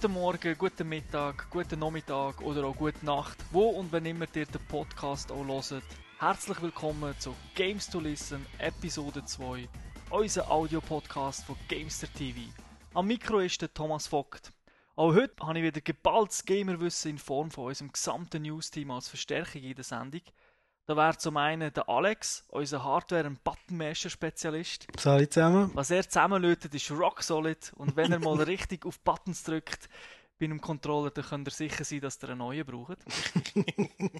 Guten Morgen, guten Mittag, guten Nachmittag oder auch gute Nacht, wo und wenn immer ihr den Podcast auch hört. Herzlich willkommen zu Games to Listen, Episode 2, unser Audio-Podcast von Gamester TV. Am Mikro ist der Thomas Vogt. Auch heute habe ich wieder geballtes Gamerwissen in Form von unserem gesamten News-Team als Verstärkung in der Sendung. Da wäre zum einen der Alex, unser Hardware- und Buttonmasher-Spezialist. Salut zusammen. Was er zusammenlötet, ist rock solid. Und wenn er mal richtig auf Buttons drückt bei einem Controller, dann könnt ihr sicher sein, dass ihr einen neuen braucht.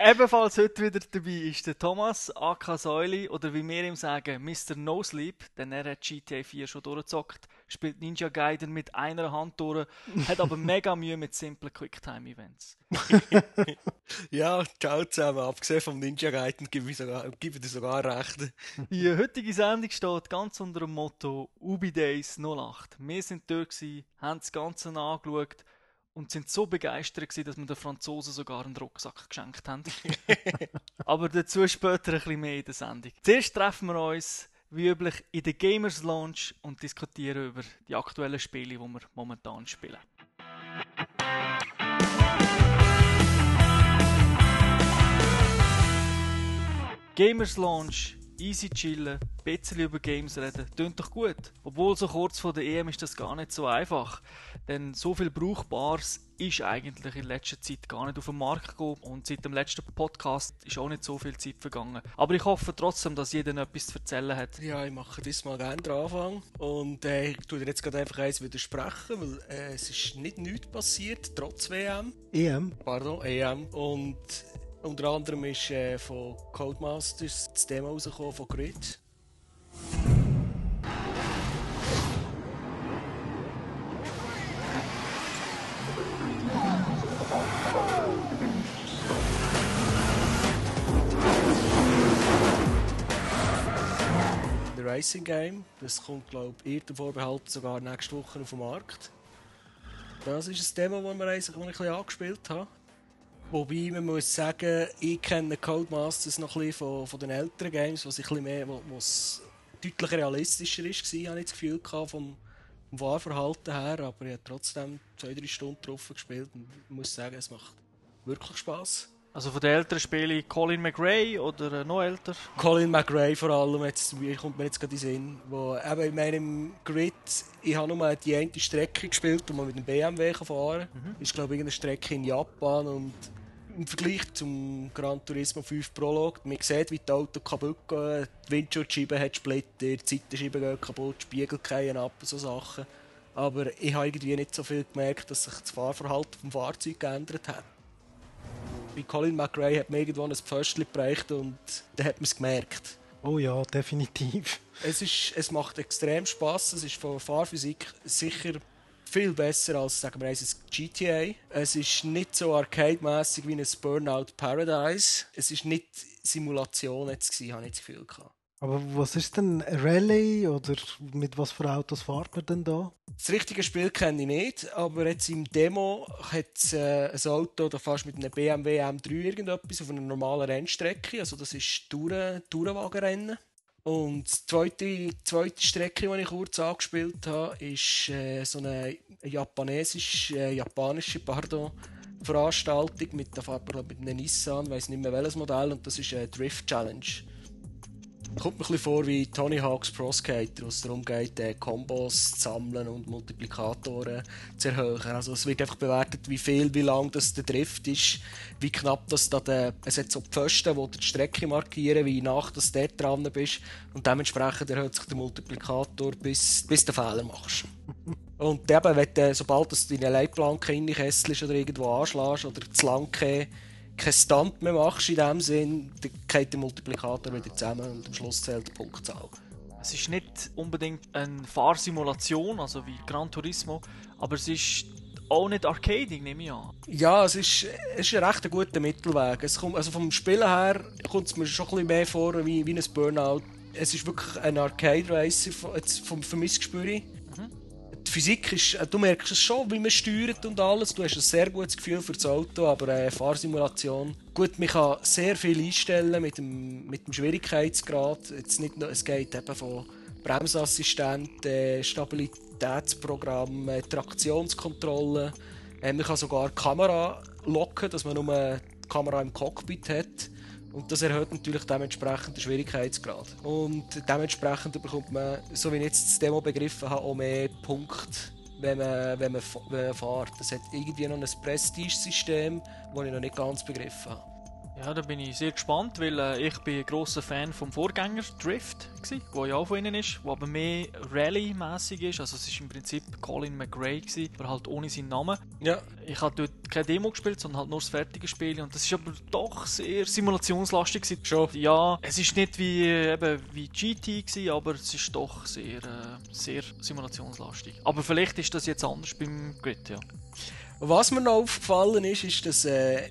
Ebenfalls heute wieder dabei ist der Thomas AK Säuli oder wie wir ihm sagen, Mr. No Sleep, denn er hat GTA 4 schon durchgezockt, spielt Ninja Gaiden mit einer Hand durch, hat aber mega Mühe mit simplen Quicktime-Events. ja, ciao zusammen. Abgesehen vom Ninja Gaiden gebe ich, sogar, gebe ich dir sogar recht. Die heutige Sendung steht ganz unter dem Motto Ubi Days 08. Wir sind dort gewesen, haben das Ganze angeschaut und sind so begeistert gewesen, dass wir den Franzosen sogar einen Rucksack geschenkt haben. Aber dazu später ein bisschen mehr in der Sendung. Zuerst treffen wir uns wie üblich in der Gamers Lounge und diskutieren über die aktuellen Spiele, die wir momentan spielen. Gamers Lounge easy chillen, ein bisschen über Games reden, tönt doch gut. Obwohl so kurz vor der EM ist das gar nicht so einfach. Denn so viel Brauchbares ist eigentlich in letzter Zeit gar nicht auf den Markt gekommen und seit dem letzten Podcast ist auch nicht so viel Zeit vergangen. Aber ich hoffe trotzdem, dass jeder etwas zu erzählen hat. Ja, ich mache diesmal gerne den Anfang und äh, ich tue dir jetzt gerade einfach eins widersprechen, weil äh, es ist nicht nichts passiert, trotz WM. EM? Pardon, EM. Und unter anderem ist äh, von Codemasters das Demo rausgekommen von Grid. The Racing Game, das kommt glaube ich, ihr Vorbehalt sogar nächste Woche auf den Markt. Das ist ein Demo, das wir ein bisschen angespielt haben. Wobei man muss sagen, ich kenne Codemasters noch ein bisschen von, von den älteren Games, was ich ein mehr, was deutlich realistischer ist, war, habe ich das Gefühl gehabt, vom, vom Wahlverhalten her, aber ich habe trotzdem zwei, drei Stunden drauf gespielt und muss sagen, es macht wirklich Spaß. Also von den älteren Spielen Colin McRae oder äh, noch älter? Colin McRae vor allem, jetzt, kommt mir jetzt gerade in den Sinn. Wo, eben in meinem Grid, ich habe nur die eine Strecke gespielt, wo man mit dem BMW fahren kann. Mhm. ist glaube ich eine Strecke in Japan und im Vergleich zum Gran Turismo 5 Prolog, man sieht, wie die Autos kaputt gehen, die Windschutzscheibe hat Splitter, die Seitenscheibe geht kaputt, die Spiegel fallen ab, so Sachen. Aber ich habe irgendwie nicht so viel gemerkt, dass sich das Fahrverhalten vom Fahrzeug geändert hat. Bei Colin McRae hat man irgendwo ein Pföstchen gebracht und dann hat man es gemerkt. Oh ja, definitiv. Es, ist, es macht extrem Spaß. Es ist von der Fahrphysik sicher viel besser als sagen wir ein GTA. Es ist nicht so arcade-mäßig wie ein Burnout Paradise. Es ist nicht Simulation jetzt gewesen, habe ich das Gefühl gehabt. Aber was ist denn Rallye oder mit was für Autos fahrt man denn da? Das richtige Spiel kenne ich nicht, aber jetzt im Demo hat es äh, ein Auto, da fährst mit einem BMW M3 irgendetwas auf einer normalen Rennstrecke, also das ist Tourenwagenrennen. Und die zweite, zweite Strecke, die ich kurz angespielt habe, ist äh, so eine japanesisch, äh, japanische pardon, Veranstaltung mit, mit einem Nissan, ich weiß nicht mehr welches Modell, und das ist eine Drift Challenge. Kommt mir ein bisschen vor wie Tony Hawk's Pro Skater, wo es darum geht, äh, Kombos zu sammeln und Multiplikatoren zu erhöhen. Also es wird einfach bewertet, wie viel, wie lang das der Drift ist, wie knapp das da der, es hat so Pfosten, die die Strecke markieren, wie nach du dort dran bist und dementsprechend erhöht sich der Multiplikator, bis, bis du Fehler machst. und eben, wenn du, sobald du deine Leitplanke reinkesselst oder irgendwo anschlägst oder zu lang gehst, kein Stunt mehr machst in dem Sinn, dann geht der Multiplikator wieder zusammen und am Schluss zählt die Punktzahl. Es ist nicht unbedingt eine Fahrsimulation, also wie Gran Turismo, aber es ist auch nicht arcadig, nehme ich an. Ja, es ist, es ist ein recht guter Mittelweg. Es kommt, also vom Spielen her kommt es mir schon ein bisschen mehr vor wie, wie ein Burnout. Es ist wirklich ein Arcade-Racer vom, vom mein Gespür die Physik ist, äh, du merkst es schon, wie man steuert und alles. Du hast ein sehr gutes Gefühl für das Auto, aber äh, Fahrsimulation. Gut, man kann sehr viel einstellen mit dem, mit dem Schwierigkeitsgrad. Jetzt nicht nur, es geht eben von Bremsassistent, äh, Stabilität, Stabilitätsprogramm, Traktionskontrolle. Äh, man kann sogar die Kamera locken, dass man nur die Kamera im Cockpit hat. Und das erhöht natürlich dementsprechend den Schwierigkeitsgrad. Und dementsprechend bekommt man, so wie ich jetzt das Demo begriffen habe, auch mehr Punkte, wenn man, wenn man, wenn man fährt. Das hat irgendwie noch ein Prestige-System, das ich noch nicht ganz begriffen habe. Ja, da bin ich sehr gespannt, weil äh, ich bin ein grosser Fan vom Vorgänger Drift gsi, wo ja auch von ihnen ist, wo aber mehr Rallye-mäßig ist. Also es ist im Prinzip Colin McRae gsi, aber halt ohne seinen Namen. Ja. Ich habe dort keine Demo gespielt, sondern halt nur das fertige Spiel und das ist aber doch sehr simulationslastig gewesen. Schon. Ja, es ist nicht wie äh, eben wie GT gsi, aber es ist doch sehr äh, sehr simulationslastig. Aber vielleicht ist das jetzt anders beim Grid, ja. Was mir noch aufgefallen ist, ist, dass äh,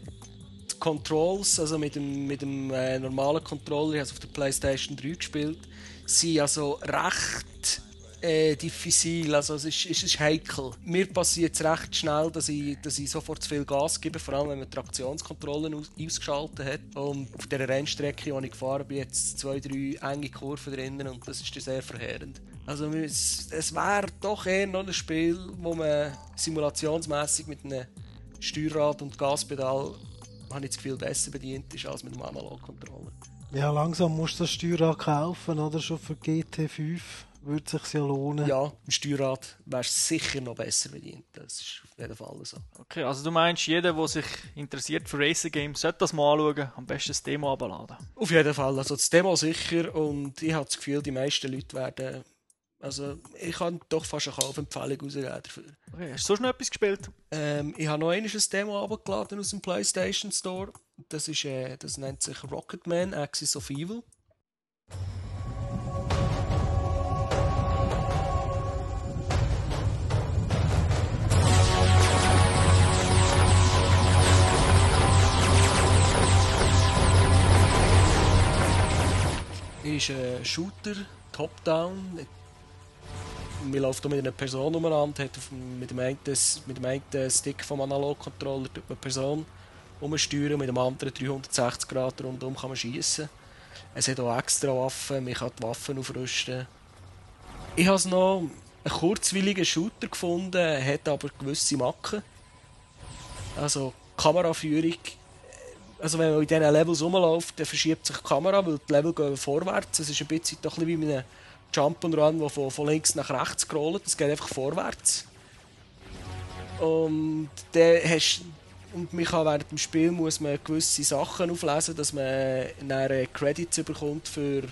die Controls, also mit dem, mit dem äh, normalen Controller, ich habe es auf der PlayStation 3 gespielt, sind also recht äh, diffizil, also es ist, es ist heikel. Mir passiert es recht schnell, dass ich, dass ich sofort zu viel Gas gebe, vor allem wenn man Traktionskontrollen aus, ausgeschaltet hat. Und auf der Rennstrecke, die ich gefahren bin, jetzt zwei, drei enge Kurven drinnen und das ist dann sehr verheerend. Also es, es wäre doch eher noch ein Spiel, wo man simulationsmäßig mit einem Steuerrad und Gaspedal habe ich das Gefühl, besser bedient ist als mit dem Analogcontroller. Ja, langsam musst du das Steuerrad kaufen, oder? Schon für GT5 würde es sich ja lohnen. Ja, im Steuerrad wärst du sicher noch besser bedient. Das ist auf jeden Fall so. Okay, also du meinst, jeder, der sich interessiert für Racing Games, sollte das mal anschauen, am besten das Demo abladen. Auf jeden Fall, also das Demo sicher und ich habe das Gefühl, die meisten Leute werden also ich kann doch fast eine Kaufempfehlung rausgeben dafür. Okay, hast du sonst noch etwas gespielt? Ähm, ich habe noch ein Demo abgeladen aus dem PlayStation Store. Das, ist, äh, das nennt sich Rocketman Axis of Evil. ist ein Shooter, Top-Down, man läuft mit einer Person umeinander, hat mit, dem einen, mit dem einen Stick vom Analog-Controller eine Person umsteuern, mit dem anderen 360 Grad rundum kann man schießen. Es hat auch extra Waffen, man kann die Waffen aufrüsten. Ich habe noch einen kurzwilligen Shooter gefunden, hat aber gewisse Macken. Also Kameraführung, also wenn man in diesen Levels rumläuft, dann verschiebt sich die Kamera, weil die Level gehen vorwärts. Es ist ein bisschen, wie mit einem Jump'n'Run, der von, von links nach rechts scrollt. Das geht einfach vorwärts. Und dann hast und man kann während dem Spiel muss man gewisse Sachen auflesen, dass man dann Credits bekommt für,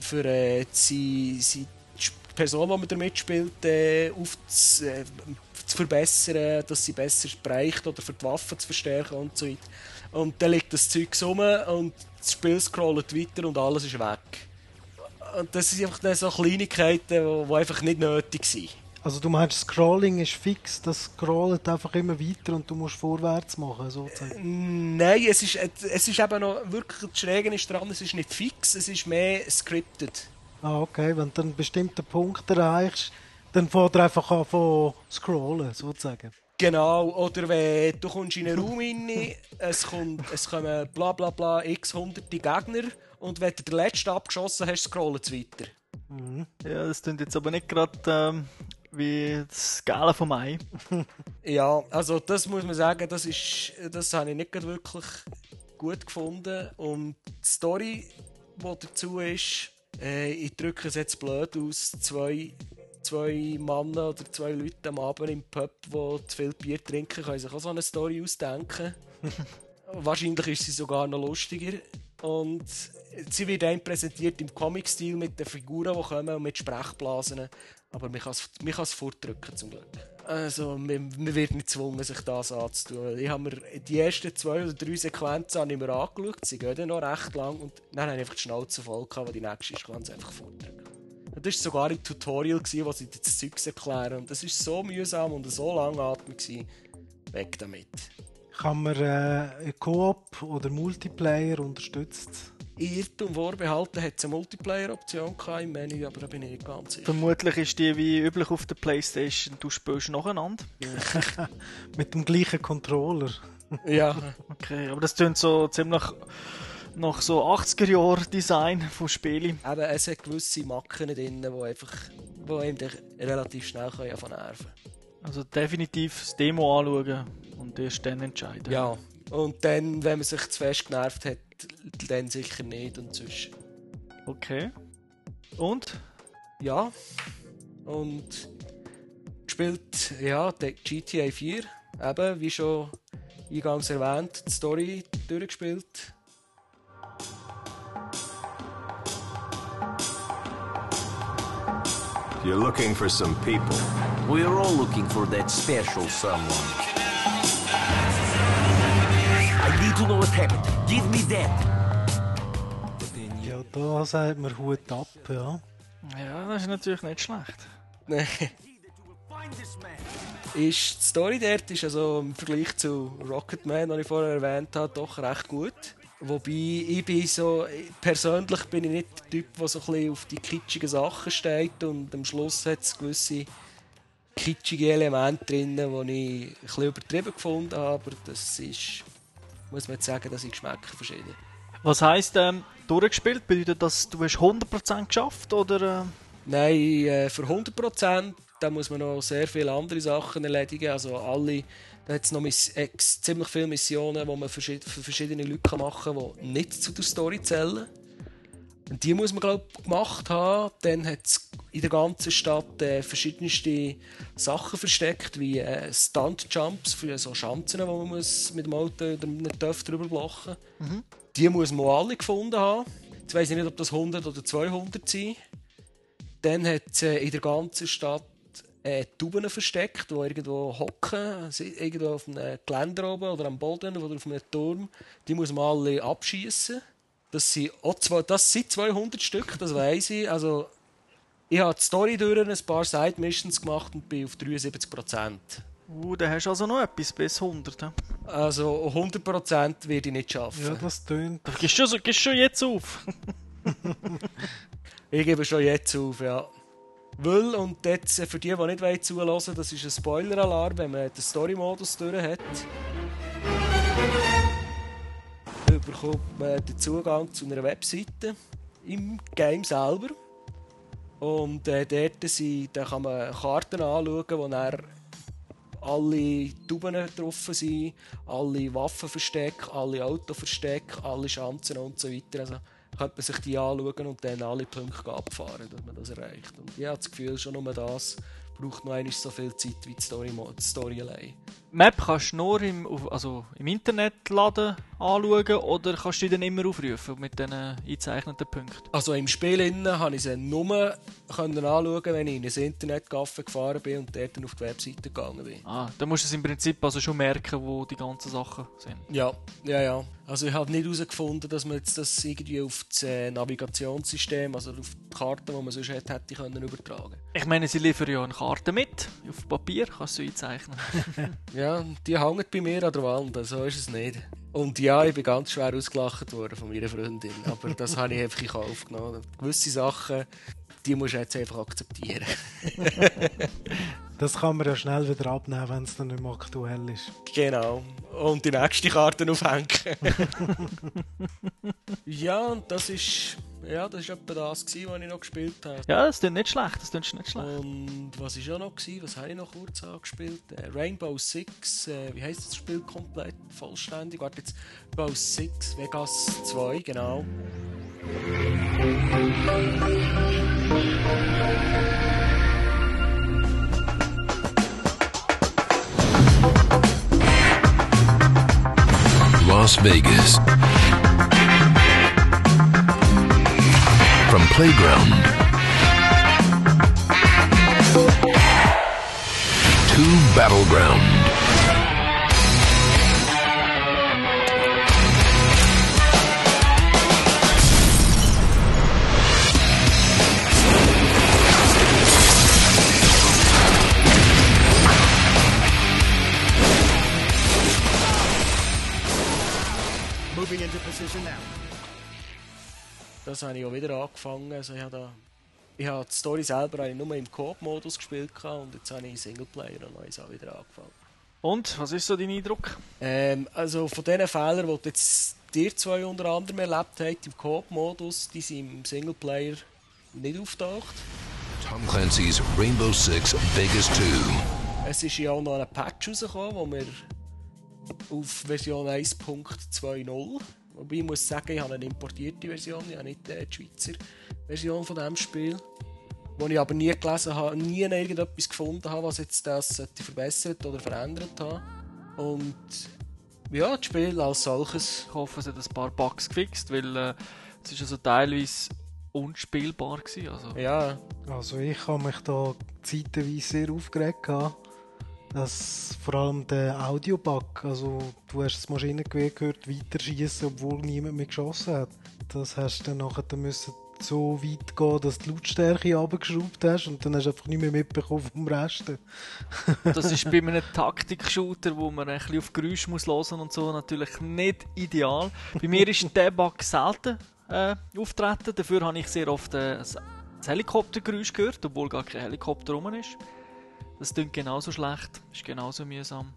für äh, die, die Person, die man damit spielt, äh, auf zu, äh, zu verbessern, dass sie besser spricht oder für die Waffen zu verstärken und so weiter. Und dann liegt das Zeug rum und das Spiel scrollt weiter und alles ist weg. Und das sind einfach so Kleinigkeiten, die einfach nicht nötig sind. Also du meinst, Scrolling ist fix, das scrollt einfach immer weiter und du musst vorwärts machen, sozusagen? Nein, es ist, es ist eben noch, wirklich, das Schräge ist dran, es ist nicht fix, es ist mehr scripted. Ah, okay, wenn du einen bestimmten Punkt erreichst, dann fährt er einfach an von scrollen, sozusagen. Genau, oder wenn du kommst in einen Raum rein, es, kommt, es kommen bla bla bla x hunderte Gegner und wenn du den letzten abgeschossen hast, scrollt es weiter. Mhm. Ja, das klingt jetzt aber nicht gerade ähm, wie das Gale vom Ei. ja, also das muss man sagen, das, ist, das habe ich nicht wirklich gut gefunden. Und die Story, die dazu ist, äh, ich drücke es jetzt blöd aus, zwei zwei Männer oder zwei Leute am Abend im Pub, die zu viel Bier trinken, können sich auch so eine Story ausdenken. Wahrscheinlich ist sie sogar noch lustiger. Und sie wird einem präsentiert im Comic-Stil mit den Figuren, die kommen und mit Sprechblasen. Aber man kann es fortdrücken zum Glück. Also, man, man wird nicht gezwungen, sich das anzutun. Ich habe mir die ersten zwei oder drei Sequenzen ich mir angeschaut. Sie gehen dann noch recht lang. Und dann habe ich einfach die Schnauze voll gehabt, weil die nächste ist, es einfach fortdrücken. Das war sogar im Tutorial, wo sie das Zeug erklären. Und das war so mühsam und so langatmig. Weg damit. Kann man äh, Koop oder Multiplayer unterstützt? Irrtum vorbehalten hat es eine Multiplayer-Option im Menü, aber da bin ich nicht ganz sicher. Vermutlich ist die wie üblich auf der Playstation, du spielst nacheinander. Mit dem gleichen Controller. ja. Okay, aber das klingt so ziemlich Nach so 80er-Jahr-Design von Spielen. Eben, es hat gewisse Macken drin, die einfach, die einem relativ schnell von nerven Also definitiv das Demo anschauen und erst dann entscheiden. Ja, und dann, wenn man sich zu fest genervt hat, dann sicher nicht und sonst. Okay. Und? Ja. Und gespielt, ja, der GTA 4. Eben, wie schon eingangs erwähnt, die Story durchgespielt. You're looking for some people. We're all looking for that special someone. To know what happened. Give me that. Ja, da sagt man Hut ab, ja. Ja, das ist natürlich nicht schlecht. Nein. ist die Story dort ist also im Vergleich zu Rocketman, den ich vorher erwähnt habe, doch recht gut. Wobei ich bin so, persönlich bin ich nicht der Typ, der so ein bisschen auf die kitschigen Sachen steht und am Schluss hat es gewisse kitschige Elemente drin, die ich ein bisschen übertrieben gefunden habe, aber das ist, muss man jetzt sagen, dass ich Geschmäcker verschieden. Was heisst ähm, durchgespielt? Bedeutet das, du hast 100% geschafft oder? Äh? Nein, äh, für 100% da muss man noch sehr viele andere Sachen erledigen. Also alle, da hat es noch ziemlich viele Missionen, die man für verschiedene Leute machen kann, die nicht zu der Story zählen. Und die muss man, glaube ich, gemacht haben. Dann hat es in der ganzen Stadt äh, verschiedenste Sachen versteckt, wie äh, Stunt-Jumps für so Schanzen, wo man muss mit dem Auto oder mit einem Töpf drüber blocken mhm. Die muss man alle gefunden haben. Jetzt weiss ich nicht, ob das 100 oder 200 sind. Dann hat es äh, in der ganzen Stadt äh, Tuben versteckt, die irgendwo hocken, irgendwo auf einem Geländer oben oder am Boden oder auf einem Turm. Die muss man alle abschießen. Das sind, zwei, das sind 200 Stück, das weiß ich. Also, ich habe die Story durch ein paar Side-Missions gemacht und bin auf 73 Uh, da hast du also noch etwas bis 100. He? Also 100 werde ich nicht schaffen. Ja, das tönt. Gehst du, gehst schon jetzt auf? ich gebe schon jetzt auf, ja. Weil, und jetzt für die, die nicht zulassen das ist ein Spoiler-Alarm, wenn man den Story-Modus durch hat. Bekommt man den Zugang zu einer Webseite im Game selber. Und äh, dort sind, da kann man Karten anschauen, wo dann alle Tuben drauf sind, alle Waffenverstecke, alle Autoverstecke, alle Schanzen und so weiter. Also, könnte man sich die anschauen und dann alle Punkte abfahren, dass man das erreicht. Und ich habe das Gefühl, schon nur das braucht noch einmal so viel Zeit wie die Story, die Story allein. Map kannst du nur im, also im Internet laden, anschauen oder kannst du die dann immer aufrufen mit diesen eingezeichneten Punkten? Also im Spiel innen habe ich sie nur können anschauen, wenn ich in ein Internetcafé gefahren bin und dort auf die Webseite gegangen bin. Ah, dann musst du es im Prinzip also schon merken, wo die ganzen Sachen sind. Ja, ja, ja. Also ich habe nicht herausgefunden, dass man jetzt das irgendwie auf das äh, Navigationssystem, also auf die Karten, die man sonst hat, hätte können übertragen. Ich meine, sie liefern ja eine Karte mit, auf Papier kannst du einzeichnen. ja, die hängen bei mir an der Wand, so ist es nicht. Und ja, ich bin ganz schwer ausgelacht worden von meiner Freundin, aber das habe ich einfach in Kauf genommen. Gewisse Sachen, die musst du jetzt einfach akzeptieren. Das kann man ja schnell wieder abnehmen, wenn es dann nicht mehr aktuell ist. Genau. Und die nächste Karte aufhängen. ja, und das ist. Ja, das war etwa das, gewesen, was ich noch gespielt habe. Ja, das klingt nicht schlecht. Das klingt nicht schlecht. Und was war auch noch? Gewesen? Was habe ich noch kurz angespielt? Äh, Rainbow Six. Äh, wie heisst das Spiel komplett? Vollständig? Warte jetzt. Rainbow Six Vegas 2, genau. Las Vegas. From playground to battleground. Das habe ich auch wieder angefangen. Also ich habe, da, ich habe die Story selber nur im Coop-Modus gespielt und jetzt habe ich Singleplayer und neues auch wieder angefangen. Und, was ist so dein Eindruck? Ähm, also von diesen Fehlern, die jetzt ihr zwei unter anderem erlebt habt im Coop-Modus, die sind im Singleplayer nicht auftaucht. Tom Clancy's Rainbow Six Vegas 2. Es ist ja auch noch ein Patch rausgekommen, wo wir auf Version 1.20 Wobei ich muss sagen, ich habe eine importierte Version, ich habe nicht äh, die Schweizer Version von diesem Spiel. Wo ich aber nie gelesen habe, nie irgendetwas gefunden habe, was jetzt das verbessert oder verändert hat. Und ja, das Spiel als solches. Ich hoffe, es hat ein paar Bugs gefixt, weil äh, es ist also teilweise unspielbar gewesen. Also, Ja, Also ich habe mich da zeitweise sehr aufgeregt gehabt, dass vor allem der Audiobug, also du hast das Maschinengewehr gehört, weiterschießen, obwohl niemand mehr geschossen hat. Das hast du dann nachher müssen so weit gehen, dass die Lautstärke runtergeschraubt hast und dann hast du einfach nicht mehr mitbekommen vom Rest. das ist bei einem Taktik-Shooter, wo man ein bisschen auf Geräusche muss hören und so, natürlich nicht ideal. Bei mir ist der Bug selten äh, auftreten, dafür habe ich sehr oft äh, das Helikoptergeräusch gehört, obwohl gar kein Helikopter rum ist. Das klingt genauso schlecht, ist genauso mühsam.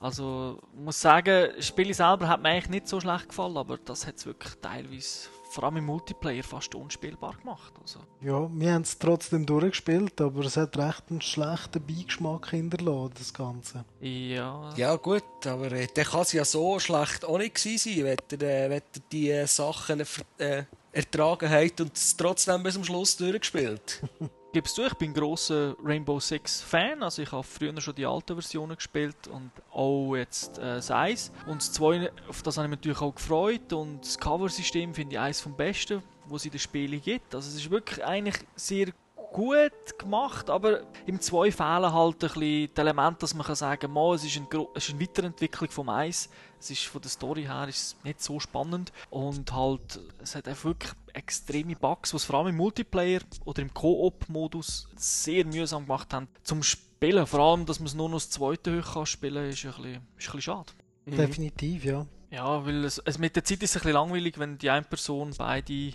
Also, ich muss sagen, das Spiel selber hat mir eigentlich nicht so schlecht gefallen, aber das hat es wirklich teilweise, vor allem im Multiplayer, fast unspielbar gemacht. Also, Ja, wir haben es trotzdem durchgespielt, aber es hat recht einen schlechten Beigeschmack hinterlassen, das Ganze. ja, ja gut, aber äh, der kann es ja so schlecht auch nicht gewesen sein, wenn ihr, äh, die äh, Sachen äh, ertragen habt und es trotzdem bis zum Schluss durchgespielt. gibst du, ich bin grosser Rainbow Six Fan, also ich habe früher schon die alten Versionen gespielt und auch jetzt äh, das 1. Und das 2, auf das habe ich mich natürlich auch gefreut und das Cover-System finde ich eines vom besten, was es in den Spielen gibt. Also es ist wirklich eigentlich sehr gut gemacht, aber im 2 fehlen halt ein bisschen die Elemente, dass man kann sagen kann, es es ist eine Weiterentwicklung vom 1. Es ist von der Story her ist es nicht so spannend und halt, es hat einfach wirklich extreme Bugs, was vor allem im Multiplayer oder im Koop-Modus sehr mühsam gemacht haben zum Spielen. Vor allem, dass man es nur noch das zweite hoch kann spielen, ist ein bisschen, ist ein bisschen schade. Definitiv, ja. Ja, weil es, es mit der Zeit ist es ein bisschen langweilig, wenn die eine Person beide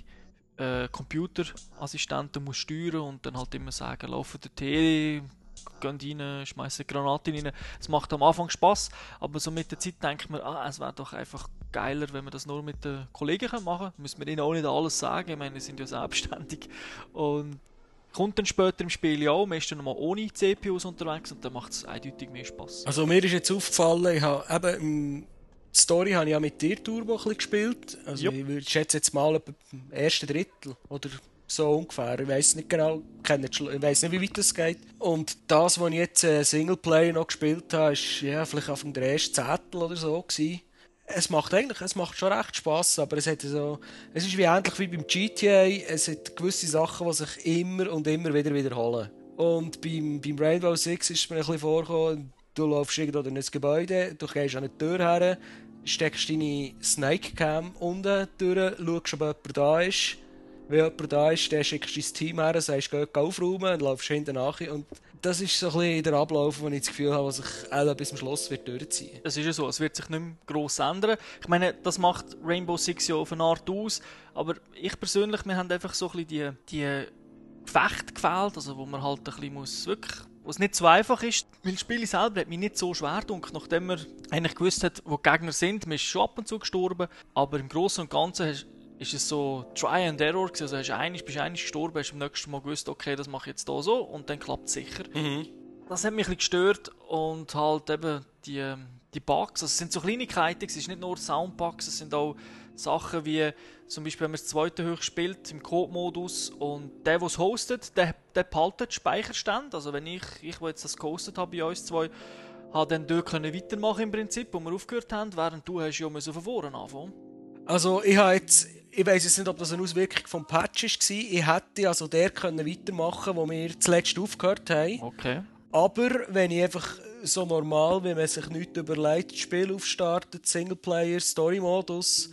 äh, Computerassistenten muss steuern und dann halt immer sagen, laufen der Tee, gehen rein, schmeißen Granaten rein. Es macht am Anfang Spaß, aber so mit der Zeit denkt man, ah, es wäre doch einfach geiler, wenn wir das nur mit den Kollegen machen können. Müssen wir ihnen auch nicht alles sagen, ich meine, wir sind ja selbstständig. Und kommt dann später im Spiel ja auch, man ist dann nochmal ohne CPUs unterwegs und dann macht es eindeutig mehr Spaß. Also mir ist jetzt aufgefallen, ich habe eben im die Story habe ich ja mit dir Turbo ein bisschen gespielt. Also Jupp. ich würde schätze jetzt mal etwa im ersten Drittel oder so ungefähr. Ich weiß nicht genau, ich weiß nicht, wie weit das geht. Und das, was ich jetzt äh, Singleplayer noch gespielt habe, ist ja vielleicht auf dem ersten Zettel oder so gewesen. Es macht eigentlich, es macht schon recht Spaß, aber es hat so, es ist wie ähnlich wie beim GTA. Es hat gewisse Sachen, die sich immer und immer wieder wiederholen. Und beim, beim Rainbow Six ist es mir ein bisschen vorgekommen, du läufst irgendwo durch ein Gebäude, du gehst an eine Tür her, steckst deine Snake Cam unten durch, schaust, ob jemand da ist. Wenn jemand da ist, dann schickst du dein Team her, sagst, geh geh aufräumen und laufst hinten nach. Und das ist so ein bisschen der Ablauf, wo ich das Gefühl habe, was sich alle bis zum Schluss wird durchziehen Es ist ja so, es wird sich nicht mehr gross ändern. Ich meine, das macht Rainbow Six ja auf eine Art aus, aber ich persönlich, wir haben einfach so ein bisschen die, die Gefechte gefehlt, also wo man halt ein bisschen muss, wirklich, wo es nicht so einfach ist, weil das Spiel selber hat mich nicht so schwer gedacht, nachdem man eigentlich gewusst hat, wo die Gegner sind, man ist schon ab und zu gestorben, aber im Großen und Ganzen ist es so Try and Error gewesen, also hast du einig, bist einig gestorben, hast am nächsten Mal gewusst, okay, das mache ich jetzt da so und dann klappt es sicher. Das hat mich ein bisschen gestört und halt eben die, ähm, die Bugs, also es sind so Kleinigkeiten, es ist nicht nur Soundbugs, es sind auch Sachen wie zum Beispiel, wenn man das zweite hoch spielt im Code-Modus und der, der es hostet, der, der behaltet Speicherstand, also wenn ich, ich, wo jetzt das gehostet habe bei uns zwei, habe dann dort können weitermachen im Prinzip, wo wir aufgehört haben, während du hast ja müssen von vorne anfangen. Also ich habe jetzt, ich weiß jetzt nicht, ob das eine Auswirkung vom Patch war. Ich hätte also der können weitermachen, wo wir zuletzt aufgehört haben. Okay. Aber wenn ich einfach so normal, wenn man sich nichts überlegt, das Spiel aufstartet, Singleplayer, Story-Modus,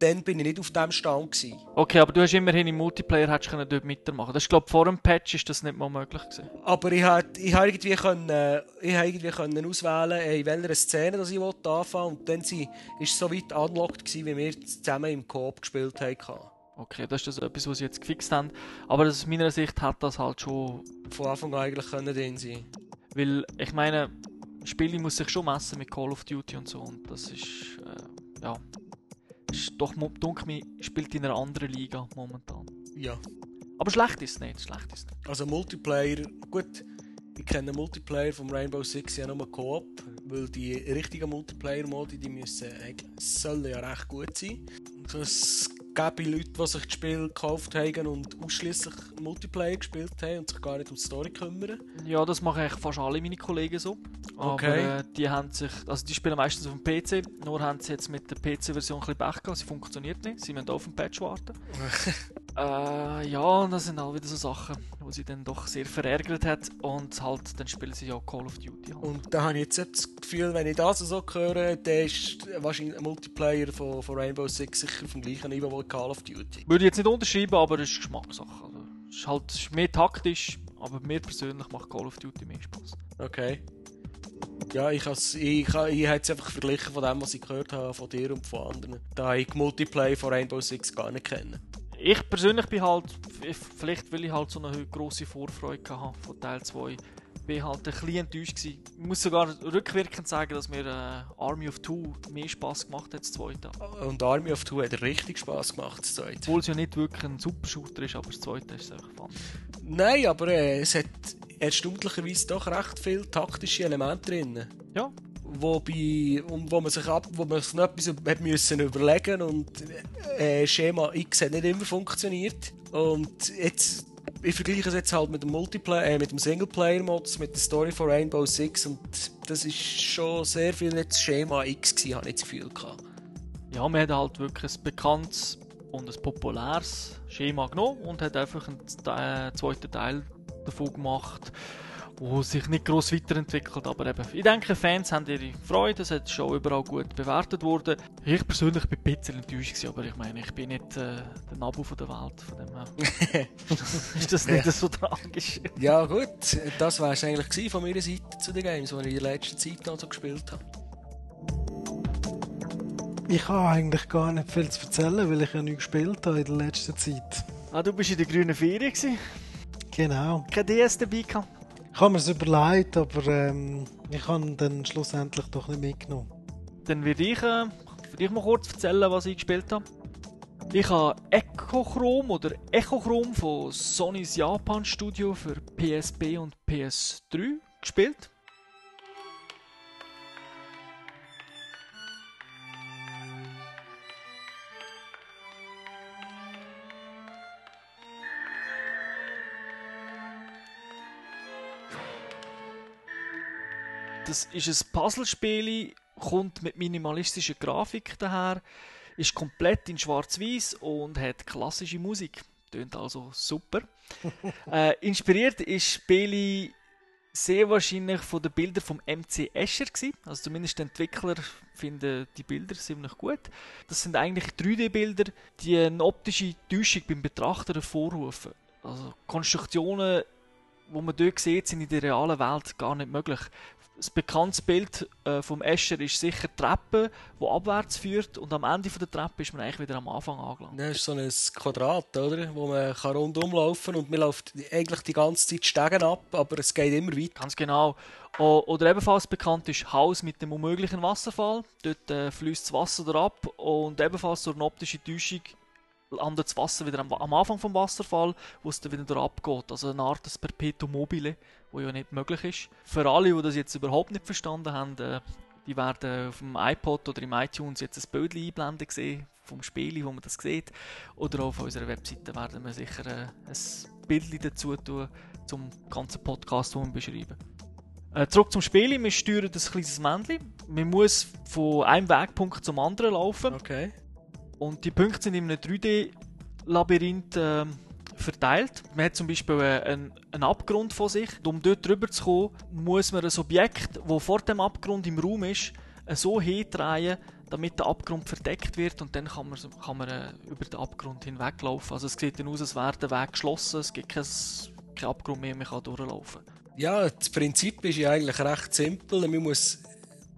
dann bin ich nicht auf dem Stand gewesen. Okay, aber du hast immerhin im Multiplayer hättest können dort mitmachen. Das ist glaube vor dem Patch ist das nicht mal möglich gewesen. Aber ich habe ich hab irgendwie, können, äh, ich hab irgendwie können auswählen, äh, in welcher Szene dass ich wollte anfangen und dann war es so weit unlocked, gewesen, wie wir zusammen im Coop gespielt haben. Okay, das ist das etwas, was sie jetzt gefixt haben. Aber aus meiner Sicht hat das halt schon Von Anfang an eigentlich können drin sein. Weil, ich meine, Spiele muss sich schon messen mit Call of Duty und so. Und das ist, äh, ja, doch, dunkel mir, spielt in einer anderen Liga momentan. Ja. Aber schlecht ist es nicht, schlecht ist nicht. Also Multiplayer, gut, ich kenne Multiplayer vom Rainbow Six ja nur Coop, weil die richtigen Multiplayer-Modi, die müssen, eigentlich- sollen ja recht gut sein. Es gäbe Leute, die sich das Spiel gekauft haben und ausschließlich Multiplayer gespielt haben und sich gar nicht um die Story kümmern. Ja, das machen eigentlich fast alle meine Kollegen so. Okay. Aber äh, die haben sich, also die spielen meistens auf dem PC, nur haben sie jetzt mit der PC-Version ein bisschen Pech gehabt, sie funktioniert nicht, sie müssen auf den Patch warten. äh, ja, das sind all wieder so Sachen, wo sie dann doch sehr verärgert hat und halt, dann spielen sie ja Call of Duty. Halt. Und da habe ich jetzt das Gefühl, wenn ich das so höre, dann ist wahrscheinlich ein Multiplayer von, von Rainbow Six sicher auf dem gleichen Niveau wie Call of Duty. Würde ich jetzt nicht unterschreiben, aber es ist Geschmackssache. Also, es ist halt ist mehr taktisch, aber mir persönlich macht Call of Duty mehr Spaß. Okay. Ja, ich, has, ich, ich habe es einfach verglichen von dem, was ich gehört habe, von dir und von anderen. Da ich die Multiplayer von Rainbow Six gar nicht kenne. Ich persönlich bin halt, vielleicht weil ich halt so eine grosse Vorfreude hatte von Teil 2, bin halt ein bisschen enttäuscht gewesen. Ich muss sogar rückwirkend sagen, dass mir äh, Army of Two mehr Spaß gemacht hat als das zweite. Und Army of Two hat richtig Spaß gemacht, das zweite. Obwohl es ja nicht wirklich ein Super-Shooter ist, aber das zweite ist einfach fun. Nein, aber äh, es hat erstaunlicherweise doch recht viele taktische Elemente drin. Ja, Wobei, um, wo man sich ab, wo man sich noch etwas hat müssen überlegen und äh, Schema X hat nicht immer funktioniert. Und jetzt, ich vergleiche es jetzt halt mit dem Multiplayer, äh, mit dem Singleplayer-Modus, mit der Story von Rainbow Six und das ist schon sehr viel jetzt Schema X gewesen, habe ich das Gefühl gehabt. ja, man hat halt wirklich ein bekanntes und ein populäres Schema genommen und hat einfach einen äh, zweiten Teil davon gemacht, wo sich nicht gross weiterentwickelt, aber eben, ich denke, Fans haben ihre Freude, es hat schon überall gut bewertet worden. Ich persönlich bin ein bisschen enttäuscht gewesen, aber ich meine, ich bin nicht äh, der Nabu von der Welt, von dem her ist das nicht so tragisch. Ja gut, das war es eigentlich von meiner Seite zu den Games, die ich in der letzten Zeit noch so gespielt habe. Ich habe eigentlich gar nicht viel zu erzählen, weil ich ja nicht gespielt habe in der letzten Zeit. Ah, du bist in der grünen Ferien gewesen, Genau. kein DS dabei gehabt. Ich habe mir es überlegt, aber ähm, ich habe ihn dann schlussendlich doch nicht mitgenommen. Dann werde ich, äh, würde mal kurz erzählen, was ich gespielt habe. Ich habe Echochrome oder Echochrome von Sony's Japan Studio für PSP und PS3 gespielt. Das ist ein Puzzlespiel, kommt mit minimalistischer Grafik daher, ist komplett in Schwarz-Weiß und hat klassische Musik. Tönt also super. äh, inspiriert ist das Spiel sehr wahrscheinlich von den Bildern vom MC Escher gewesen. Also zumindest die Entwickler finden die Bilder ziemlich gut. Das sind eigentlich 3D-Bilder, die eine optische Täuschung beim Betrachter hervorrufen. Also Konstruktionen, wo man dort sieht, sind in der realen Welt gar nicht möglich. Das bekannte Bild äh, vom Escher ist sicher die Treppe, die abwärts führt und am Ende von der Treppe ist man eigentlich wieder am Anfang angelangt. Das ist so ein Quadrat, oder? Wo man kann rundum laufen und man läuft eigentlich die ganze Zeit Stegen ab, aber es geht immer weiter. Ganz genau. O oder ebenfalls bekannt ist Haus mit dem unmöglichen Wasserfall. Dort äh, fließt das Wasser ab und ebenfalls durch eine optische Täuschung landet das Wasser wieder am, am Anfang vom Wasserfall, wo es dann wieder abgeht. Also eine Art des Perpetuum mobile, wo ja nicht möglich ist. Für alle, die das jetzt überhaupt nicht verstanden haben, äh, die werden auf dem iPod oder im iTunes jetzt ein Bild einblenden sehen vom Spiel, wo man das sieht. Oder auf unserer Webseite werden wir sicher äh, ein Bild dazu tun zum ganzen Podcast, den wir beschreiben. Äh, zurück zum Spiel. Wir steuern ein kleines Männchen. Man muss von einem Wegpunkt zum anderen laufen. Okay. Und die Punkte sind in einem 3D-Labyrinth ähm, verteilt. Man hat zum Beispiel äh, einen, einen Abgrund vor sich. Um dort drüber zu kommen, muss man ein Objekt, das vor dem Abgrund im Raum ist, äh, so hindrehen, damit der Abgrund verdeckt wird und dann kann man, kann man äh, über den Abgrund hinweglaufen. Also es sieht dann aus, als wäre der Weg geschlossen, es gibt kein, kein Abgrund mehr, man kann durchlaufen. Ja, das Prinzip ist ja eigentlich recht simpel. Man muss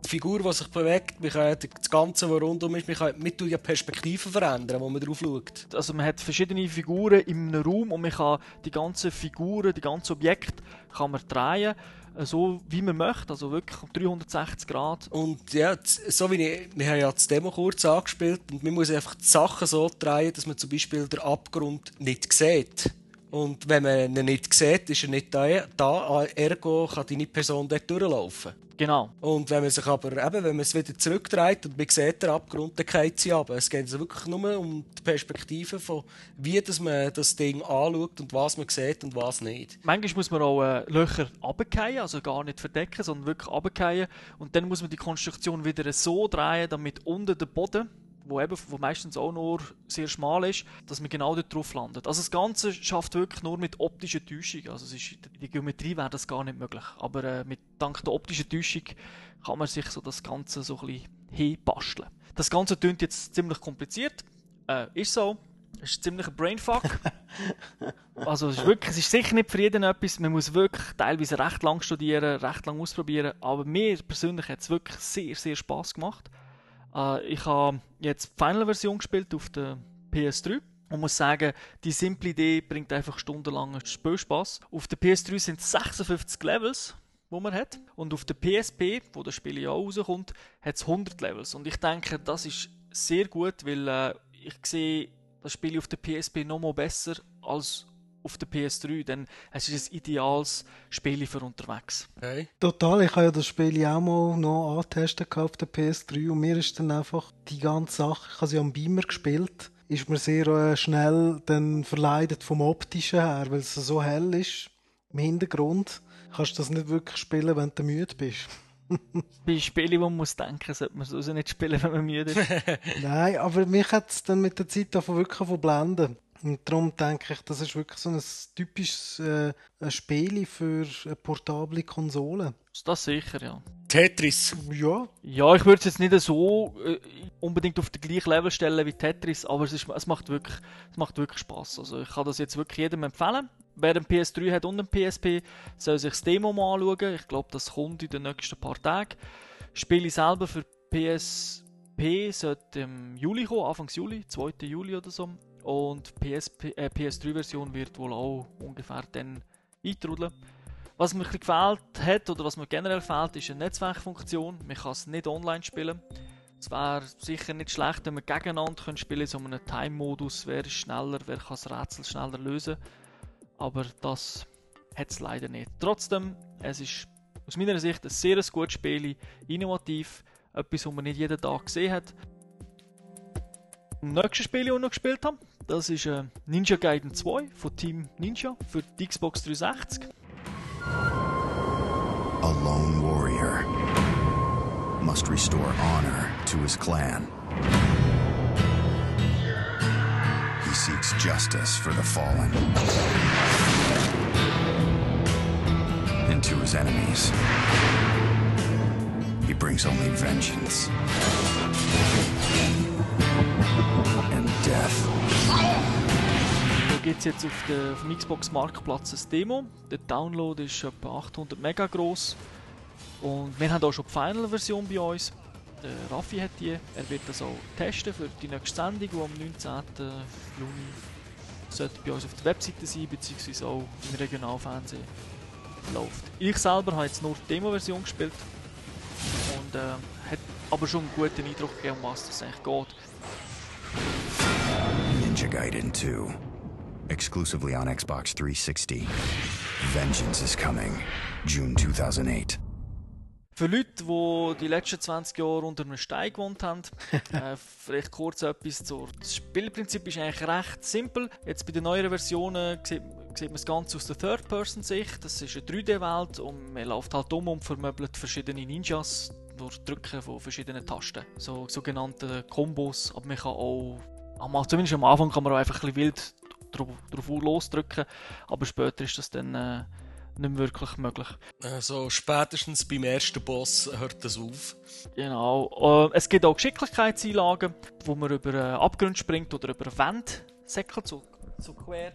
Figur, die sich bewegt, man kann das Ganze, was rundum ist, man kann mit ja Perspektiven verändern, wo man drauf schaut. Also man hat verschiedene Figuren in einem Raum und man kann die ganzen Figuren, die ganzen Objekte kann man drehen, äh, so wie man möchte, also wirklich um 360 Grad. Und ja, so wie ich, wir haben ja das Demo kurz angespielt und man muss einfach die Sachen so drehen, dass man zum Beispiel den Abgrund nicht sieht. Und wenn man ihn nicht sieht, ist er nicht da, da ergo kann deine Person dort durchlaufen. Genau. Und wenn man sich aber eben, wenn man es wieder zurückdreht und man sieht den Abgrund, dann geht sie ab. Es geht also wirklich nur um die Perspektive von, wie dass man das Ding anschaut und was man sieht und was nicht. Manchmal muss man auch äh, Löcher runterfallen, also gar nicht verdecken, sondern wirklich runterfallen. Und dann muss man die Konstruktion wieder so drehen, damit unter dem Boden wo, eben, wo meistens auch nur sehr schmal ist, dass man genau dort drauf landet. Also das Ganze schafft wirklich nur mit optischer Täuschung. Also es ist, in der Geometrie wäre das gar nicht möglich. Aber äh, mit, dank der optischen Täuschung kann man sich so das Ganze so ein bisschen hinbasteln. Das Ganze klingt jetzt ziemlich kompliziert. Äh, ist so. Es ist ziemlich ein Brainfuck. also es ist, wirklich, es ist sicher nicht für jeden etwas. Man muss wirklich teilweise recht lang studieren, recht lang ausprobieren. Aber mir persönlich hat es wirklich sehr, sehr Spaß gemacht. Äh, ich habe jetzt die Final-Version gespielt auf der PS3 und muss sagen, die simple Idee bringt einfach stundenlangen Spielspaß. Auf der PS3 sind es 56 Levels, wo man hat. Und auf der PSP, wo das Spiel ja auch rauskommt, hat es 100 Levels. Und ich denke, das ist sehr gut, weil äh, ich sehe das Spiel auf der PSP noch mal besser als auf der PS3, denn es ist ein ideales Spiel für unterwegs. Okay. Total, ich habe ja das Spiel auch mal noch angetestet auf der PS3 und mir ist dann einfach die ganze Sache, ich habe sie am Beamer gespielt, ist mir sehr äh, schnell dann verleidet vom Optischen her, weil es so hell ist im Hintergrund. Kannst du das nicht wirklich spielen, wenn du müde bist. Bei Spielen, wo man muss denken, sollte man es nicht spielen, wenn man müde ist. Nein, aber mich hat es dann mit der Zeit davon wirklich verblenden. Und darum denke ich, das ist wirklich so ein typisches äh, ein Spiel für eine portable Konsole. Das sicher, ja. Tetris. Ja. Ja, ich würde es jetzt nicht so äh, unbedingt auf den gleichen Level stellen wie Tetris, aber es, ist, es, macht wirklich, es macht wirklich Spaß. Also ich kann das jetzt wirklich jedem empfehlen. Wer einen PS3 hat und einen PSP, soll sich das Demo mal anschauen. Ich glaube, das kommt in den nächsten paar Tagen. Spiele selber für PSP sollte im Juli kommen, Anfang Juli, 2. Juli oder so. Und PSP, äh, PS3-Version wird wohl auch ungefähr dann eintrudeln. Was mir gefällt hat oder was mir generell fehlt, ist eine Netzwerkfunktion. Man kann es nicht online spielen. Es wäre sicher nicht schlecht, wenn wir gegeneinander können spielen so einem Time-Modus. Wer ist schneller, wer kann das Rätsel schneller lösen. Aber das hat es leider nicht. Trotzdem, es ist aus meiner Sicht ein sehr gutes Spiel, innovativ, etwas, was man nicht jeden Tag gesehen hat. Das nächste Spiel, das ich noch gespielt habe, das ist äh, Ninja Gaiden 2 von Team Ninja für die Xbox 360. A lone warrior must restore honor to his clan. He seeks justice for the fallen. And to his enemies, he brings only vengeance gibt es jetzt auf, dem Xbox Marktplatz ein Demo. Der Download ist etwa 800 Mega groß. Und wir haben auch schon die Final-Version bei uns. Der Raffi hat die. Er wird das auch testen für die nächste Sendung, die am 19. Juni sollte bei uns auf der Webseite sein, beziehungsweise auch im Regionalfernsehen läuft. Ich selber habe jetzt nur die Demo-Version gespielt und äh, hat aber schon einen guten Eindruck gegeben, um was das eigentlich geht. Ninja Gaiden 2. Exclusively on Xbox 360. Vengeance is coming. June 2008. Für Leute, die die letzten 20 Jahre unter einem Stein gewohnt haben, äh, vielleicht kurz etwas zur. Das Spielprinzip ist eigentlich recht simpel. Jetzt bei den neueren Versionen sieht, sieht man das Ganze aus der Third-Person-Sicht. Das ist eine 3D-Welt und man läuft halt um und vermöbelt verschiedene Ninjas durch Drücken von verschiedenen Tasten. So sogenannte Kombos. Aber man kann auch, zumindest am Anfang kann man auch einfach ein bisschen wild drauf, drauf losdrücken, aber später ist das dann äh, nicht mehr wirklich möglich. Also spätestens beim ersten Boss hört das auf. Genau. Äh, es gibt auch Geschicklichkeitseinlagen, wo man über äh, Abgründe springt oder über Wände säckelt, so, so quer.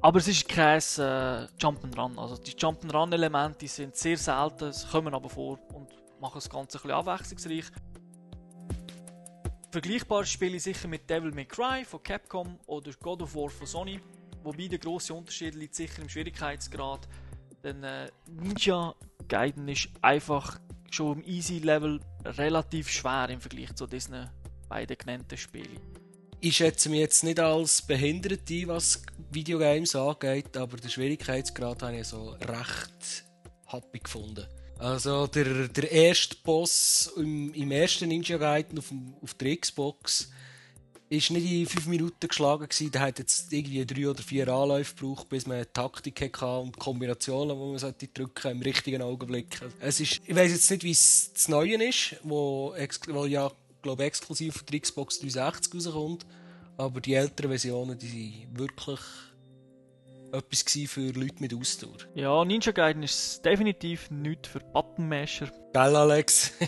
Aber es ist kein äh, Jump'n'Run. Also die Jump'n'Run-Elemente sind sehr selten, kommen aber vor und machen das Ganze ein bisschen abwechslungsreich. Vergleichbare Spiele sicher mit Devil May Cry von Capcom oder God of War von Sony, wobei der grosse Unterschied liegt sicher im Schwierigkeitsgrad, denn äh, Ninja Gaiden ist einfach schon im Easy Level relativ schwer im Vergleich zu diesen beiden genannten Spielen. Ich schätze mich jetzt nicht als behindert ein, was Videogames angeht, aber der Schwierigkeitsgrad habe ich so recht happy gefunden. Also der, der erste Boss im, im ersten Ninja Gaiden auf, auf der Xbox ist nicht in 5 Minuten geschlagen gewesen. Der hat jetzt irgendwie drei oder vier Anläufe gebraucht, bis man Taktik hatte und Kombinationen, die man sollte drücken im richtigen Augenblick. Es ist, ich weiß jetzt nicht, wie es das Neue ist, wo, wo ja glaube exklusiv für die Xbox 360 rauskommt. Aber die älteren Versionen, die waren wirklich etwas für Leute mit Ausdauer. Ja, Ninja Gaiden ist definitiv nichts für Buttonmasher. Gell, Alex?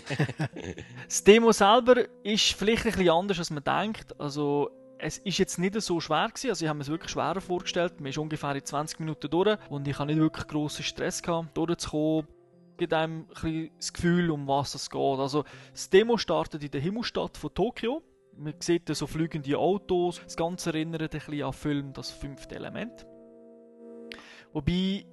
Das Demo selber ist vielleicht ein bisschen anders, als man denkt. Also, es ist jetzt nicht so schwer gewesen. Also, ich habe mir es wirklich schwerer vorgestellt. Man ist ungefähr in 20 Minuten durch und ich habe nicht wirklich grossen Stress gehabt, durchzukommen. Gibt einem ein bisschen das Gefühl, um was es geht. Also, das Demo startet in der Himmelstadt von Tokio. Man sieht so fliegende Autos. Das Ganze erinnert ein bisschen an Film Das fünfte Element. Wobei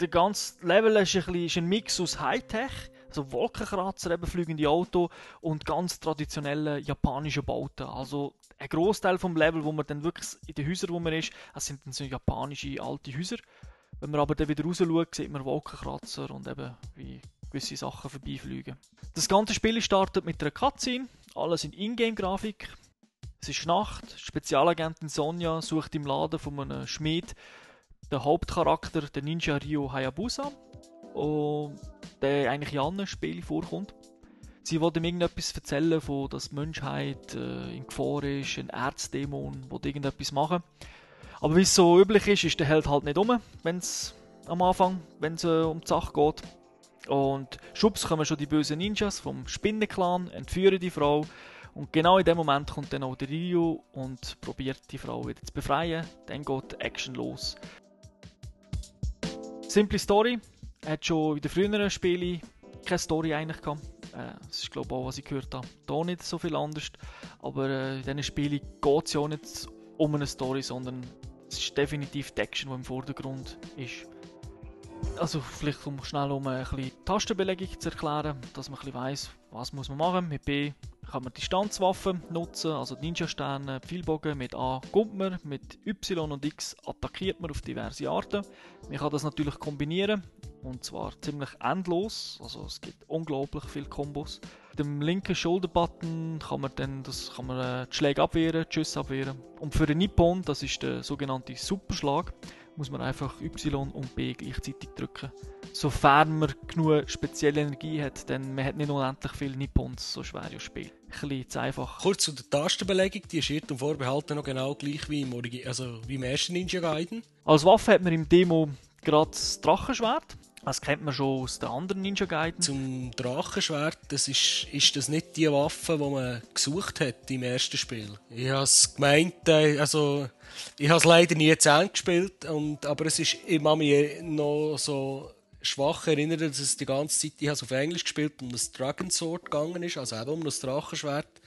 der, ganze Level ist ein, bisschen, ist ein Mix aus Hightech, also Wolkenkratzer, eben fliegende Auto und ganz traditionelle japanische Bauten. Also ein Großteil vom Level, wo man dann wirklich in den Häusern, wo man ist, es sind dann so japanische alte Häuser. Wenn man aber dann wieder raus schaut, sieht man Wolkenkratzer und eben wie gewisse Sachen vorbeifliegen. Das ganze Spiel startet mit einer Cutscene, alles in Ingame-Grafik. Es ist Nacht, Spezialagentin Sonja sucht im Laden von einem Schmied den Hauptcharakter, der Ninja Ryo Hayabusa, und der eigentlich in allen Spielen vorkommt. Sie wollte ihm irgendetwas erzählen, von dass die Menschheit äh, in Gefahr ist, ein Erzdämon, will irgendetwas machen. Aber wie es so üblich ist, ist der Held halt nicht um, wenn es am Anfang, wenn äh, um die Sache geht. Und schubs kommen schon die bösen Ninjas vom Spinnenclan, entführen die Frau. Und genau in dem Moment kommt dann auch der Ryu und probiert die Frau wieder zu befreien. Dann geht die Action los. Simple Story. Hat schon in den früheren Spielen keine Story eigentlich gehabt. Äh, das ist glaube ich auch, was ich gehört habe. Da nicht so viel anders. Aber äh, in diesen Spielen geht es ja nicht um eine Story, sondern es ist definitiv die Action, die im Vordergrund ist. Also vielleicht um schnell um ein bisschen Tastenbelegung zu erklären, dass man ein bisschen weiss, was muss man machen. Mit B kann man Distanzwaffen nutzen, also die Ninja-Sterne, Pfeilbogen. Mit A kommt man, mit Y und X attackiert man auf diverse Arten. Man kann das natürlich kombinieren und zwar ziemlich endlos, also es gibt unglaublich viele Kombos. Mit dem linken Shoulder-Button kann man dann das, kann man, äh, die Schläge abwehren, die Schüsse abwehren. Und für den Nippon, das ist der sogenannte Superschlag, muss man einfach Y und B gleichzeitig drücken. Sofern man genug spezielle Energie hat, denn man hat nicht unendlich viele Nippons, so schwer das Spiel. Ein bisschen zu einfach. Kurz zu der Tastenbelegung, die ist und vorbehalten noch genau gleich wie im, Origi also wie im ersten Ninja Gaiden. Als Waffe hat man im Demo gerade das Drachenschwert. Das kennt man schon aus den anderen Ninja Gaiden. Zum Drachenschwert, das ist, ist das nicht die Waffe, die man gesucht hat im ersten Spiel. Ich habe es gemeint, äh, also ich habe es leider nie zu Ende gespielt, und, aber es ist, ich kann mich noch so schwach erinnern, dass es die ganze Zeit, ich habe es auf Englisch gespielt, um das Dragon Sword gegangen ist, also eben um das Drachenschwert.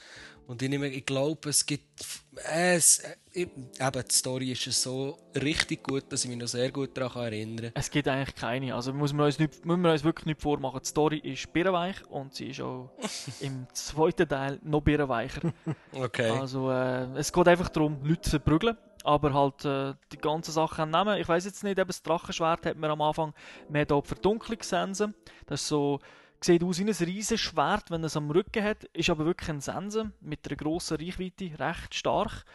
Und ich, nehme, ich glaube, es gibt. Es, äh, eben, die Story ist so richtig gut, dass ich mich noch sehr gut daran erinnern kann. Es gibt eigentlich keine. Also muss man uns, nicht, müssen wir uns wirklich nicht vormachen. Die Story ist birrenweich und sie ist auch im zweiten Teil noch birrenweicher. Okay. Also äh, es geht einfach darum, Leute zu verprügeln. Aber halt äh, die ganzen Sachen nehmen. Ich weiß jetzt nicht, eben das Drachenschwert hat man am Anfang mehr die Verdunklungssense. Das ist so, sieht aus wie ein riesiges Schwert, wenn es am Rücken hat, ist aber wirklich ein Sense mit einer grossen Reichweite, recht stark.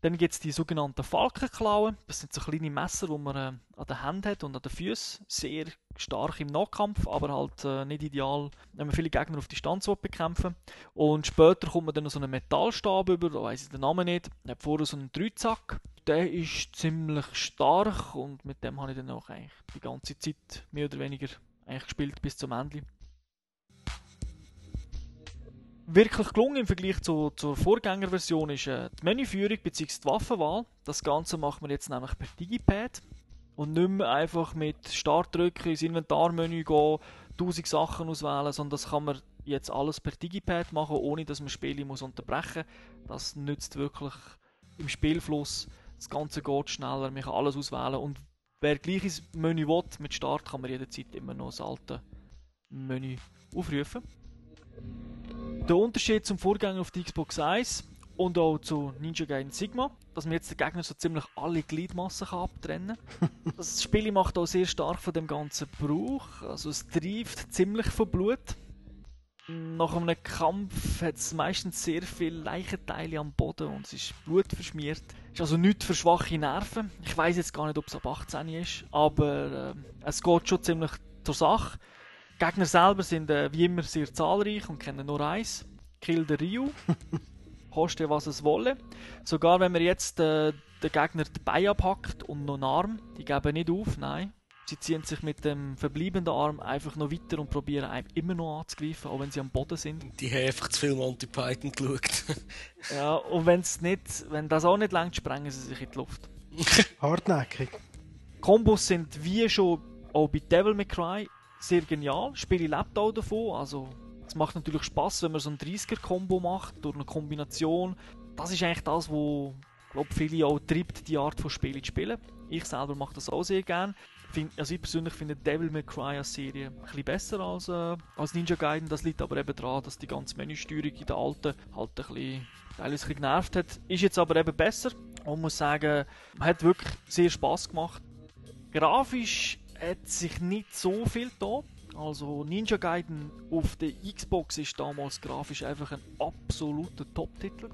Dann gibt es die sogenannten Falkenklauen. Das sind so kleine Messer, die man äh, an der Hand hat und an den Füßen. Sehr stark im Nahkampf, aber halt äh, nicht ideal, wenn man viele Gegner auf Distanz will bekämpfen Und später kommt man dann noch so einen Metallstab über, da weiss ich den Namen nicht. Er hat vorher so einen Dreizack. Der ist ziemlich stark und mit dem habe ich dann auch eigentlich die ganze Zeit mehr oder weniger eigentlich gespielt bis zum Ende wirklich gelungen im Vergleich zu, zur Vorgängerversion ist äh, die Menüführung bzw. die Waffenwahl. Das Ganze macht man jetzt nämlich per Digipad und nicht mehr einfach mit Startdrücken ins Inventarmenü gehen, tausend Sachen auswählen, sondern das kann man jetzt alles per Digipad machen, ohne dass man Spiele muss unterbrechen muss. Das nützt wirklich im Spielfluss. Das Ganze geht schneller, man kann alles auswählen und wer gleiches Menü will, mit Start kann man jederzeit immer noch das alte Menü aufrufen. Der Unterschied zum Vorgänger auf der Xbox 1 und auch zu Ninja Gaiden Sigma, dass man jetzt den Gegner so ziemlich alle Gliedmassen kann abtrennen kann. das Spiel macht auch sehr stark von dem ganzen Brauch, also es trieft ziemlich von Blut. Nach einem Kampf hat es meistens sehr viele Leichenteile am Boden und es ist blutverschmiert. Es ist also nichts für schwache Nerven. Ich weiß jetzt gar nicht, ob es ab 18 ist, aber äh, es geht schon ziemlich zur Sache. Die Gegner selber sind äh, wie immer sehr zahlreich und kennen nur eins. Kill the Ryu. Koste was es wolle. Sogar wenn man jetzt äh, den Gegner die Beine abhackt und noch einen Arm, die geben nicht auf, nein. Sie ziehen sich mit dem verbleibenden Arm einfach noch weiter und probieren einem immer noch anzugreifen, auch wenn sie am Boden sind. Die haben einfach zu viel Monty Python geschaut. ja, und wenn's nicht, wenn das auch nicht langt, sprengen sie sich in die Luft. Hartnäckig. Kombos sind wie schon auch bei Devil May Cry sehr genial. Das Spiel lebt auch davon, also es macht natürlich Spaß, wenn man so ein 30er-Kombo macht, durch eine Kombination. Das ist eigentlich das, was glaube viele auch treibt, die Art von Spielen zu spielen. Ich selber mache das auch sehr gerne. Also ich persönlich finde Devil May Cry als Serie ein bisschen besser als, äh, als Ninja Gaiden. Das liegt aber eben daran, dass die ganze Menüsteuerung in der alten halt ein bisschen, teilweise ein bisschen genervt hat. Ist jetzt aber eben besser und muss sagen, man hat wirklich sehr Spaß gemacht. Grafisch hat sich nicht so viel da. Also Ninja Gaiden auf der Xbox ist damals grafisch einfach ein absoluter Top-Titel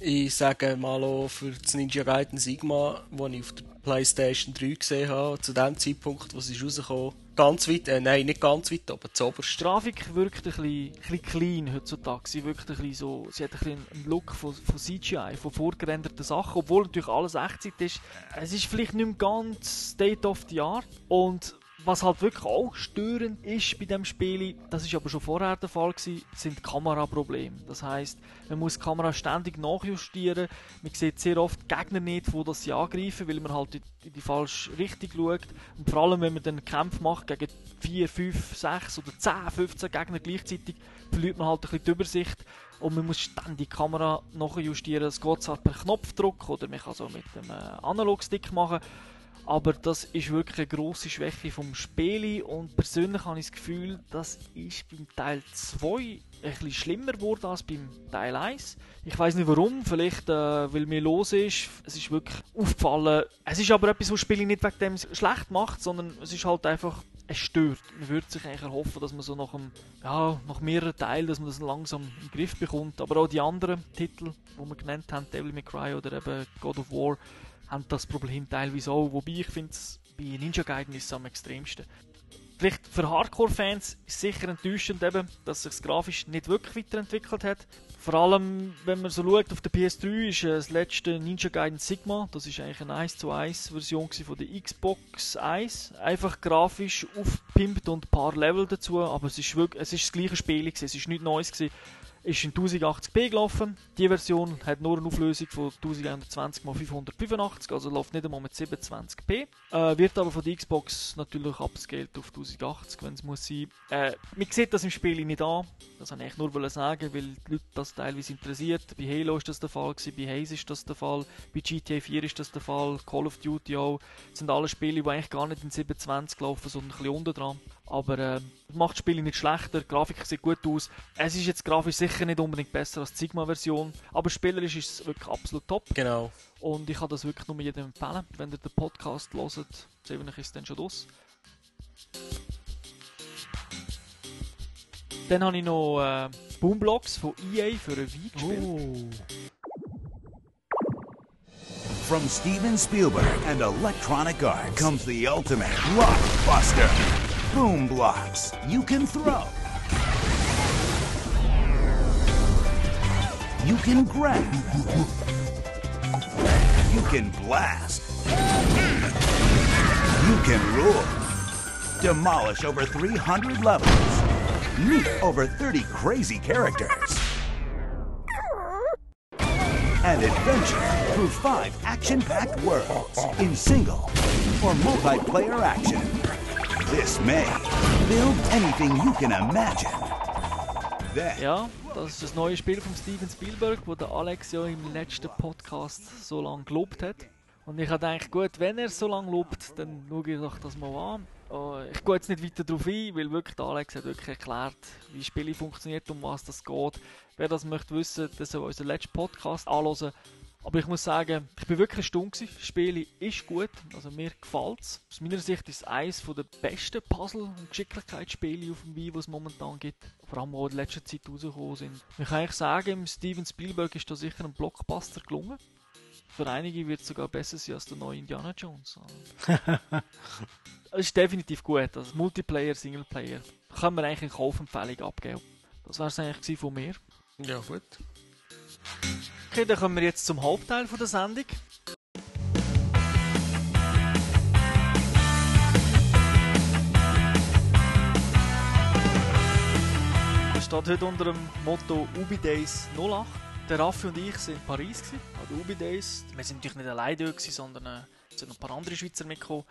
Ich sage mal auch für das Ninja Gaiden Sigma, das ich auf der Playstation 3 gesehen habe, zu dem Zeitpunkt, wo es rausgekommen ganz weit, äh, nein, nicht ganz weit, aber zuoberst. Die Grafik wirkt ein bisschen, ein bisschen clean heutzutage. Sie wirkt ein bisschen so, sie hat ein bisschen einen Look von, von CGI, von vorgerenderten Sachen, obwohl natürlich alles Echtzeit ist. Es ist vielleicht nicht mehr ganz State of the Art und was halt wirklich auch störend ist bei dem Spiel, das ist aber schon vorher der Fall gewesen, sind Kameraprobleme. Das heißt, man muss die Kamera ständig nachjustieren. Man sieht sehr oft Gegner nicht, wo das sie angreifen, weil man halt in die falsche Richtung schaut. Und vor allem, wenn man dann Kämpfe macht gegen 4, 5, 6 oder 10, 15 Gegner gleichzeitig, verliert man halt ein bisschen die Übersicht und man muss ständig die Kamera nachjustieren. Das geht zwar per Knopfdruck oder man kann auch mit dem Analogstick machen. Aber das ist wirklich eine grosse Schwäche vom Spiel und persönlich habe ich das Gefühl, das ist beim Teil 2 ein bisschen schlimmer geworden als beim Teil 1. Ich weiß nicht warum, vielleicht äh, weil mir los ist. Es ist wirklich aufgefallen. Es ist aber etwas, was das Spiel nicht wegen dem schlecht macht, sondern es ist halt einfach es stört. Man würde sich eigentlich erhoffen, dass man so nach, einem, ja, nach mehreren Teilen, dass man das langsam in den Griff bekommt. Aber auch die anderen Titel, die wir genannt haben, Devil May Cry oder eben God of War, haben das Problem teilweise auch. Wobei ich finde, bei Ninja Gaiden ist es am extremsten. Vielleicht für Hardcore-Fans ist es sicher enttäuschend, eben, dass sich das grafisch nicht wirklich weiterentwickelt hat. Vor allem, wenn man so schaut, auf der PS3 ist äh, das letzte Ninja Gaiden Sigma, das ist eigentlich eine 1 zu 1 Version von der Xbox 1. Einfach grafisch aufpimpt und ein paar Level dazu, aber es ist, wirklich, es ist das gleiche Spiel, es ist nichts Neues. Gewesen ist in 1080p gelaufen. Die Version hat nur eine Auflösung von 1120 x 585, also läuft nicht einmal mit 27p. Äh, wird aber von der Xbox natürlich upscaled auf 1080, wenn es muss sein. Äh, man sieht das im Spiel nicht an. Das wollte ich nur sagen, weil die Leute das teilweise interessiert. Bei Halo ist das der Fall, gewesen, bei Haze ist das der Fall, bei GTA 4 ist das der Fall, Call of Duty auch. Das sind alle Spiele, die eigentlich gar nicht in 720 laufen, sondern ein bisschen unten dran. Aber äh, macht das Spiel nicht schlechter, die Grafik sieht gut aus. Es ist jetzt grafisch sicher nicht unbedingt besser als die Sigma-Version, aber spielerisch ist es wirklich absolut top. Genau. Und ich kann das wirklich nur jedem empfehlen, wenn ihr den Podcast hört. Sehen ist es dann schon aus. Dann habe ich noch äh, Boomblocks von EA für ein Wii gespielt. Oh. From Steven Spielberg and Electronic Arts comes the ultimate blockbuster. Boom blocks you can throw. You can grab. You can blast. You can rule. Demolish over 300 levels. Meet over 30 crazy characters. And adventure through five action-packed worlds in single or multiplayer action. This May. Build anything you can imagine. Then, Ja, das ist das neue Spiel von Steven Spielberg, wo der Alex ja im letzten Podcast so lange gelobt hat. Und ich habe gedacht, gut, wenn er so lange lobt, dann schaue ich doch das mal an. Äh, Ich gehe jetzt nicht weiter darauf ein, weil wirklich Alex hat wirklich erklärt, wie Spiele funktioniert, um was das geht. Wer das möchte wissen, der soll unseren letzten Podcast anhören. Aber ich muss sagen, ich bin wirklich stumm. Das Spiel ist gut, also mir gefällt es. Aus meiner Sicht ist es eines der besten Puzzle- und Geschicklichkeitsspiele auf dem Wii, die es momentan gibt. Vor allem, die in letzter Zeit rausgekommen sind. Ich kann eigentlich sagen, Steven Spielberg ist da sicher ein Blockbuster gelungen. Für einige wird es sogar besser sein als der neue Indiana Jones. Es ist definitiv gut. Also Multiplayer, Singleplayer. Können wir eigentlich eine Kaufempfehlung abgeben. Das wäre es eigentlich von mir. Ja, gut. Okay, dann kommen wir jetzt zum Hauptteil von der Sendung. Das steht heute unter dem Motto Ubi Days 08. Der Raffi und ich waren in Paris an den Ubi Days. Wir sind natürlich nicht alleine dort, sondern äh, es sind noch ein paar andere Schweizer mitgekommen.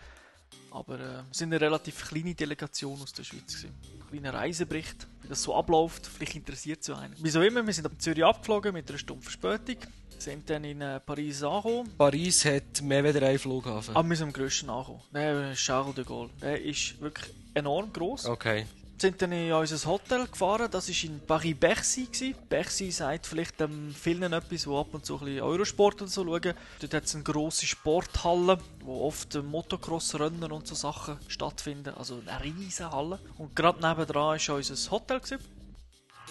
Aber äh, wir sind eine relativ kleine Delegation aus der Schweiz. Gewesen. Ein kleiner Reisebericht, wie das so abläuft. Vielleicht interessiert es ja einen. Wieso immer, wir sind ab Zürich abgeflogen mit einer Stunde Verspätung. Sind dann in äh, Paris angekommen. Paris hat mehr als einen Flughafen. Aber wir sind am grössten angekommen. Der Charles de Gaulle. Der ist wirklich enorm gross. Okay. Sind dann in unser Hotel gefahren. Das war in Paris-Bercy. Bercy sagt vielleicht ähm, vielen etwas, die ab und zu ein Eurosport und so schauen. Dort hat es eine grosse Sporthalle, wo oft äh, Motocross-Rennen und so Sachen stattfinden. Also eine riesige Halle. Und gerade nebendran war unser Hotel. Gewesen.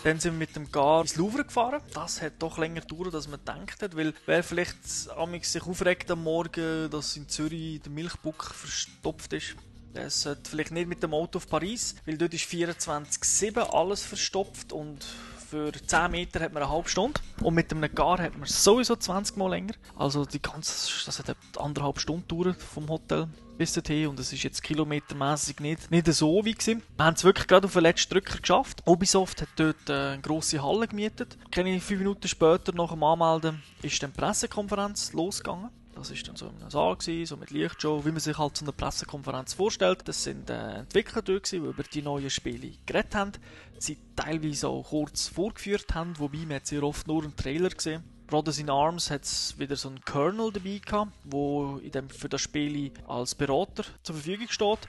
Dann sind wir mit dem Gar ins Louvre gefahren. Das hat doch länger gedauert, als man gedacht hat, weil wer vielleicht sich aufregt am Morgen, dass in Zürich der Milchbuck verstopft ist, der sollte vielleicht nicht mit dem Auto auf Paris, weil dort ist 24-7 alles verstopft und für 10 Meter hat man eine halbe Stunde und mit einem Gar hat man sowieso 20 Mal länger. Also die ganze, das hat anderthalb Stunden gedauert vom Hotel bis dorthin und es ist jetzt kilometermäßig nicht, nicht so wie gewesen. Wir haben es wirklich gerade auf den letzten Drücker geschafft. Ubisoft hat dort äh, eine grosse Halle gemietet. Keine fünf Minuten später nach dem Anmelden ist dann die Pressekonferenz losgegangen. Das ist dann so in einem Saal, gewesen, so mit Lichtshow, wie man sich halt so eine Pressekonferenz vorstellt. Das sind äh, Entwickler dort, gewesen, die über die neuen Spiele geredet haben. Sie teilweise auch kurz vorgeführt haben, wobei man sehr oft nur einen Trailer gesehen. Brothers in Arms hat wieder so einen Colonel dabei der in dem, für das Spiel als Berater zur Verfügung steht.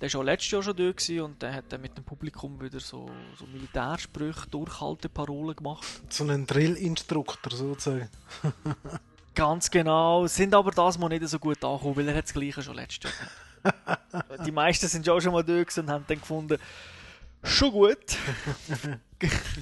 Der war auch letztes Jahr schon gewesen und der hat dann mit dem Publikum wieder so, so Militärsprüche, Durchhalteparolen gemacht. So ein Drill-Instruktor sozusagen. Ganz genau, sind aber das mal nicht so gut angekommen, weil er hat das Gleiche schon letztes Jahr. Die meisten sind ja auch schon mal gewesen und haben dann gefunden, schon gut.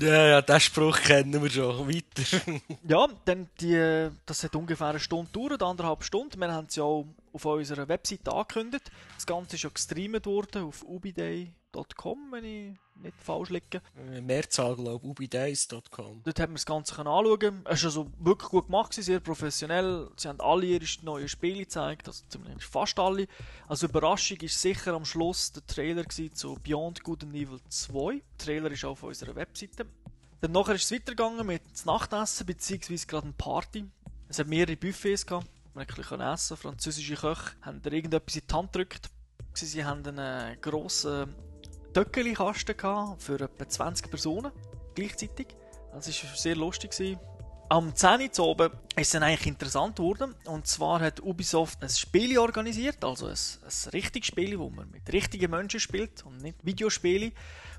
Ja, ja, den Spruch kennen wir schon. Weiter. Ja, dann die, das hat ungefähr eine Stunde gedauert, anderthalb Stunden. Wir haben es ja auch auf unserer Webseite angekündigt. Das Ganze ist ja gestreamt worden auf ubiday.com, wenn ich nicht falsch liege. Mehrzahl, glaube ich, ubidays.com. Dort haben wir das Ganze können anschauen. Es war also wirklich gut gemacht, sehr professionell. Sie haben alle ihre neuen Spiele gezeigt, also zumindest fast alle. Also Überraschung ist sicher am Schluss der Trailer zu Beyond Good and Evil 2. Der Trailer ist auch auf unserer Webseite. Dann nachher ist es weitergegangen mit dem Nachtessen, beziehungsweise gerade eine Party. Es hat mehrere Buffets gehabt, man konnte essen. Französische Köche haben da irgendetwas in die Hand gedrückt. Sie haben einen grossen Töckeli-Kasten für etwa 20 Personen gleichzeitig. Das war sehr lustig. Am 10 Uhr oben ist es dann eigentlich interessant geworden. Und zwar hat Ubisoft ein Spiel organisiert, also ein, ein richtiges Spiel, wo man mit richtigen Menschen spielt und nicht Videospiele.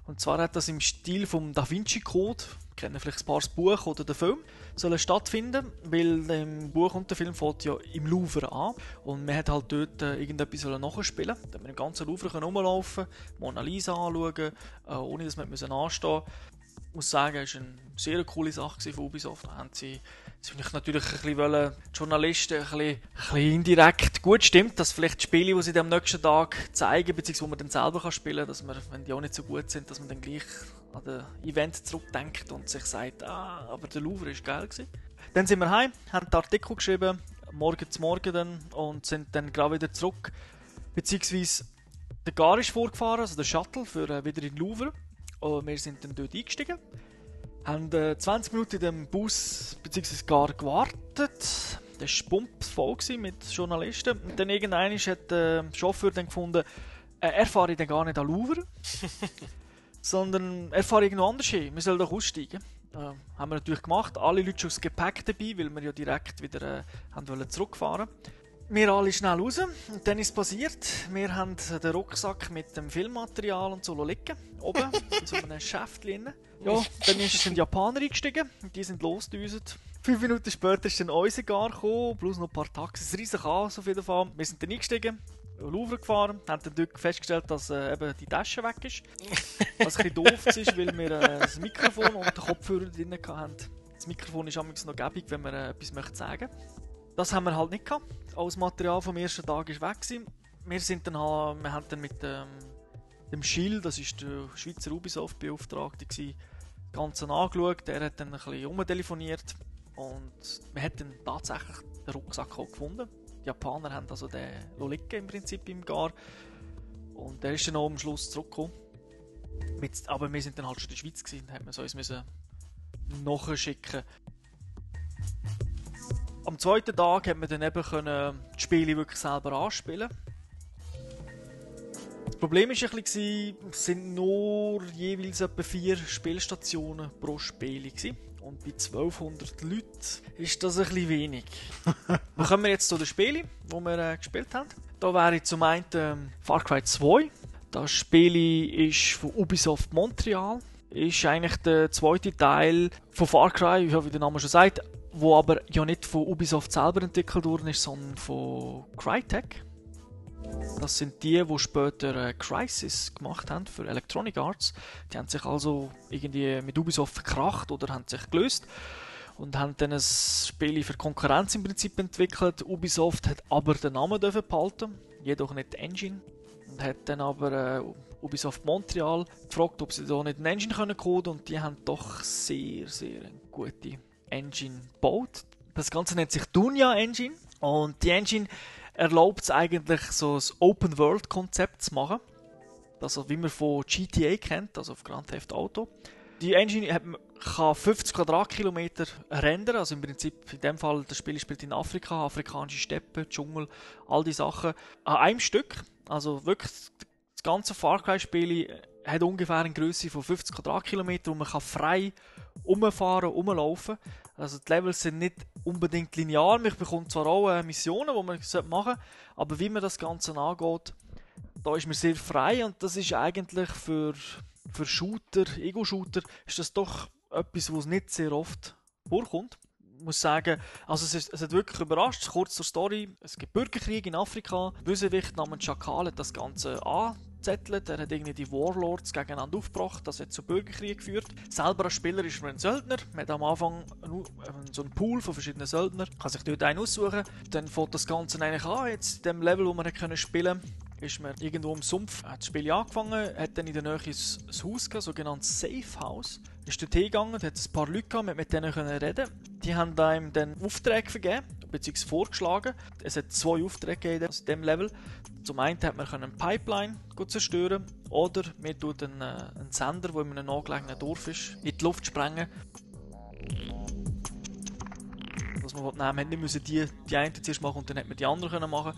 Und zwar hat das im Stil vom Da Vinci Code, kennen vielleicht ein paar das Buch oder den Film, sollen stattfinden, weil im Buch und der Film fängt ja im Louvre an und man hat halt dort äh, irgendetwas nachspielen. Da haben wir im ganzen Louvre rumlaufen, Mona Lisa anschauen, äh, ohne dass müssen anstehen. Ich muss sagen, es war eine sehr coole Sache von Ubisoft. Da haben sie, sie natürlich ein bisschen wollen, die Journalisten ein bisschen, ein bisschen indirekt gut stimmt, dass vielleicht die Spiele, die sie am nächsten Tag zeigen, beziehungsweise wo man dann selber kann spielen kann, dass man, wenn die auch nicht so gut sind, dass man dann gleich an das Event zurückdenkt und sich sagt, ah, aber der Louvre war geil gewesen. Dann sind wir heim, haben den Artikel geschrieben, morgen zu morgen dann, und sind dann gerade wieder zurück. Beziehungsweise der Gar ist vorgefahren, also der Shuttle, für äh, wieder in den Louvre. Und wir sind dann dort eingestiegen. Haben äh, 20 Minuten in dem Bus bzw. Gar gewartet. Das war pumpsvoll gewesen mit Journalisten. Und dann irgendwann hat der Chauffeur dann gefunden, äh, er fahre dann gar nicht an Louvre, sondern er fahre irgendwo anders hin. Wir sollen doch aussteigen. Äh, haben wir natürlich gemacht. Alle Leute schon das Gepäck dabei, weil wir ja direkt wieder äh, haben wollen zurückfahren wir alle schnell raus und dann ist es passiert. Wir haben den Rucksack mit dem Filmmaterial und so liegen, oben, in so einem Schäftchen. Ja, dann ist ein Japaner eingestiegen und die sind losgedüset. Fünf Minuten später ist dann unser Gar gekommen, plus noch ein paar Taxis, riesig Chaos auf jeden Fall. Wir sind dann eingestiegen, Louvre gefahren, haben dann dort festgestellt, dass äh, eben die Tasche weg ist. Was ein bisschen doof ist, weil wir äh, das Mikrofon und den Kopfhörer drin hatten. Das Mikrofon ist manchmal noch gäbig, wenn man äh, etwas möchte sagen Das haben wir halt nicht gehabt. Alles Material vom ersten Tag ist weg gewesen. Wir sind dann wir haben dann mit ähm, dem Schild, das ist der Schweizer Ubisoft Beauftragte gewesen, das Ganze angeschaut. Der hat dann ein bisschen rumtelefoniert und wir haben dann tatsächlich den Rucksack gefunden. Die Japaner haben also den liegen im Prinzip im Gar. Und der ist dann auch am Schluss zurückgekommen. Mit, aber wir sind dann halt schon in der Schweiz gewesen, haben wir uns müssen nachschicken. Am zweiten Tag hat man dann eben können die Spiele wirklich selber anspielen. Das Problem war ein bisschen, es sind nur jeweils etwa vier Spielstationen pro Spiel gewesen. Und bei 1200 Leuten ist das ein bisschen wenig. Dann kommen wir jetzt zu den Spielen, die wir äh, gespielt haben. Da wäre zum einen ähm, Far Cry 2. Das Spiel ist von Ubisoft Montreal. Ist eigentlich der zweite Teil von Far Cry, wie der Name schon sagt, wo aber ja nicht von Ubisoft selber entwickelt worden ist, sondern von Crytek. Das sind die, die später äh, Crisis gemacht haben für Electronic Arts. Die haben sich also irgendwie mit Ubisoft verkracht oder haben sich gelöst und haben dann ein Spiel für Konkurrenz im Prinzip entwickelt. Ubisoft hat aber den Namen dürfen behalten, jedoch nicht die Engine. Und hat dann aber äh, Ubisoft Montreal gefragt, ob sie da nicht eine Engine können coden und die haben doch sehr, sehr eine gute Engine gebaut. Das Ganze nennt sich Dunya Engine und die Engine erlaubt es eigentlich so ein Open-World-Konzept zu machen. Also wie man von GTA kennt, also auf Grand Theft Auto. Die Engine hat, kann 50 Quadratkilometer rendern, also im Prinzip in dem Fall, das Spiel spielt in Afrika, afrikanische Steppen, Dschungel, all die Sachen, an einem Stück. Also wirklich, das ganze Far Cry-Spiel hat ungefähr eine Größe von 50 Quadratkilometer und man kann frei umfahren, umlaufen. Also die Levels sind nicht unbedingt linear. Man bekommt zwar auch äh, Missionen, die man machen sollte, aber wie man das Ganze angeht, da ist man sehr frei und das ist eigentlich für, für Shooter, Ego-Shooter, ist das doch etwas, was nicht sehr oft vorkommt. Ich muss sagen, also es, ist, es hat wirklich überrascht. Kurz zur Story: Es gibt Bürgerkrieg in Afrika. Bösewicht namens Schakal hat das Ganze an abgezettelt. Er hat irgendwie die Warlords gegeneinander aufgebracht. Das hat zu Bürgerkrieg geführt. Selber als Spieler ist ein Söldner. Man hat am Anfang so einen Pool von verschiedenen Söldnern. Kann sich dort einen aussuchen. Dann fängt das Ganze eigentlich an. Jetzt in dem Level, wo man können spielen ist man irgendwo im Sumpf, hat das Spiel angefangen, hat dann in der Nähe ein Haus gehabt, sogenanntes Safe House. Ist dort hingegangen, hat ein paar Leute gehabt, mit denen können reden. Die haben einem dann Aufträge vergeben, beziehungsweise vorgeschlagen. Es hat zwei Aufträge gegeben diesem Level. Zum einen hat man eine Pipeline zerstören oder man tut einen, äh, Sender, der in einem nahegelegenen Dorf ist, in die Luft sprengen. Was man nehmen hat nicht müssen die, die einen zuerst machen und dann hat man die anderen machen.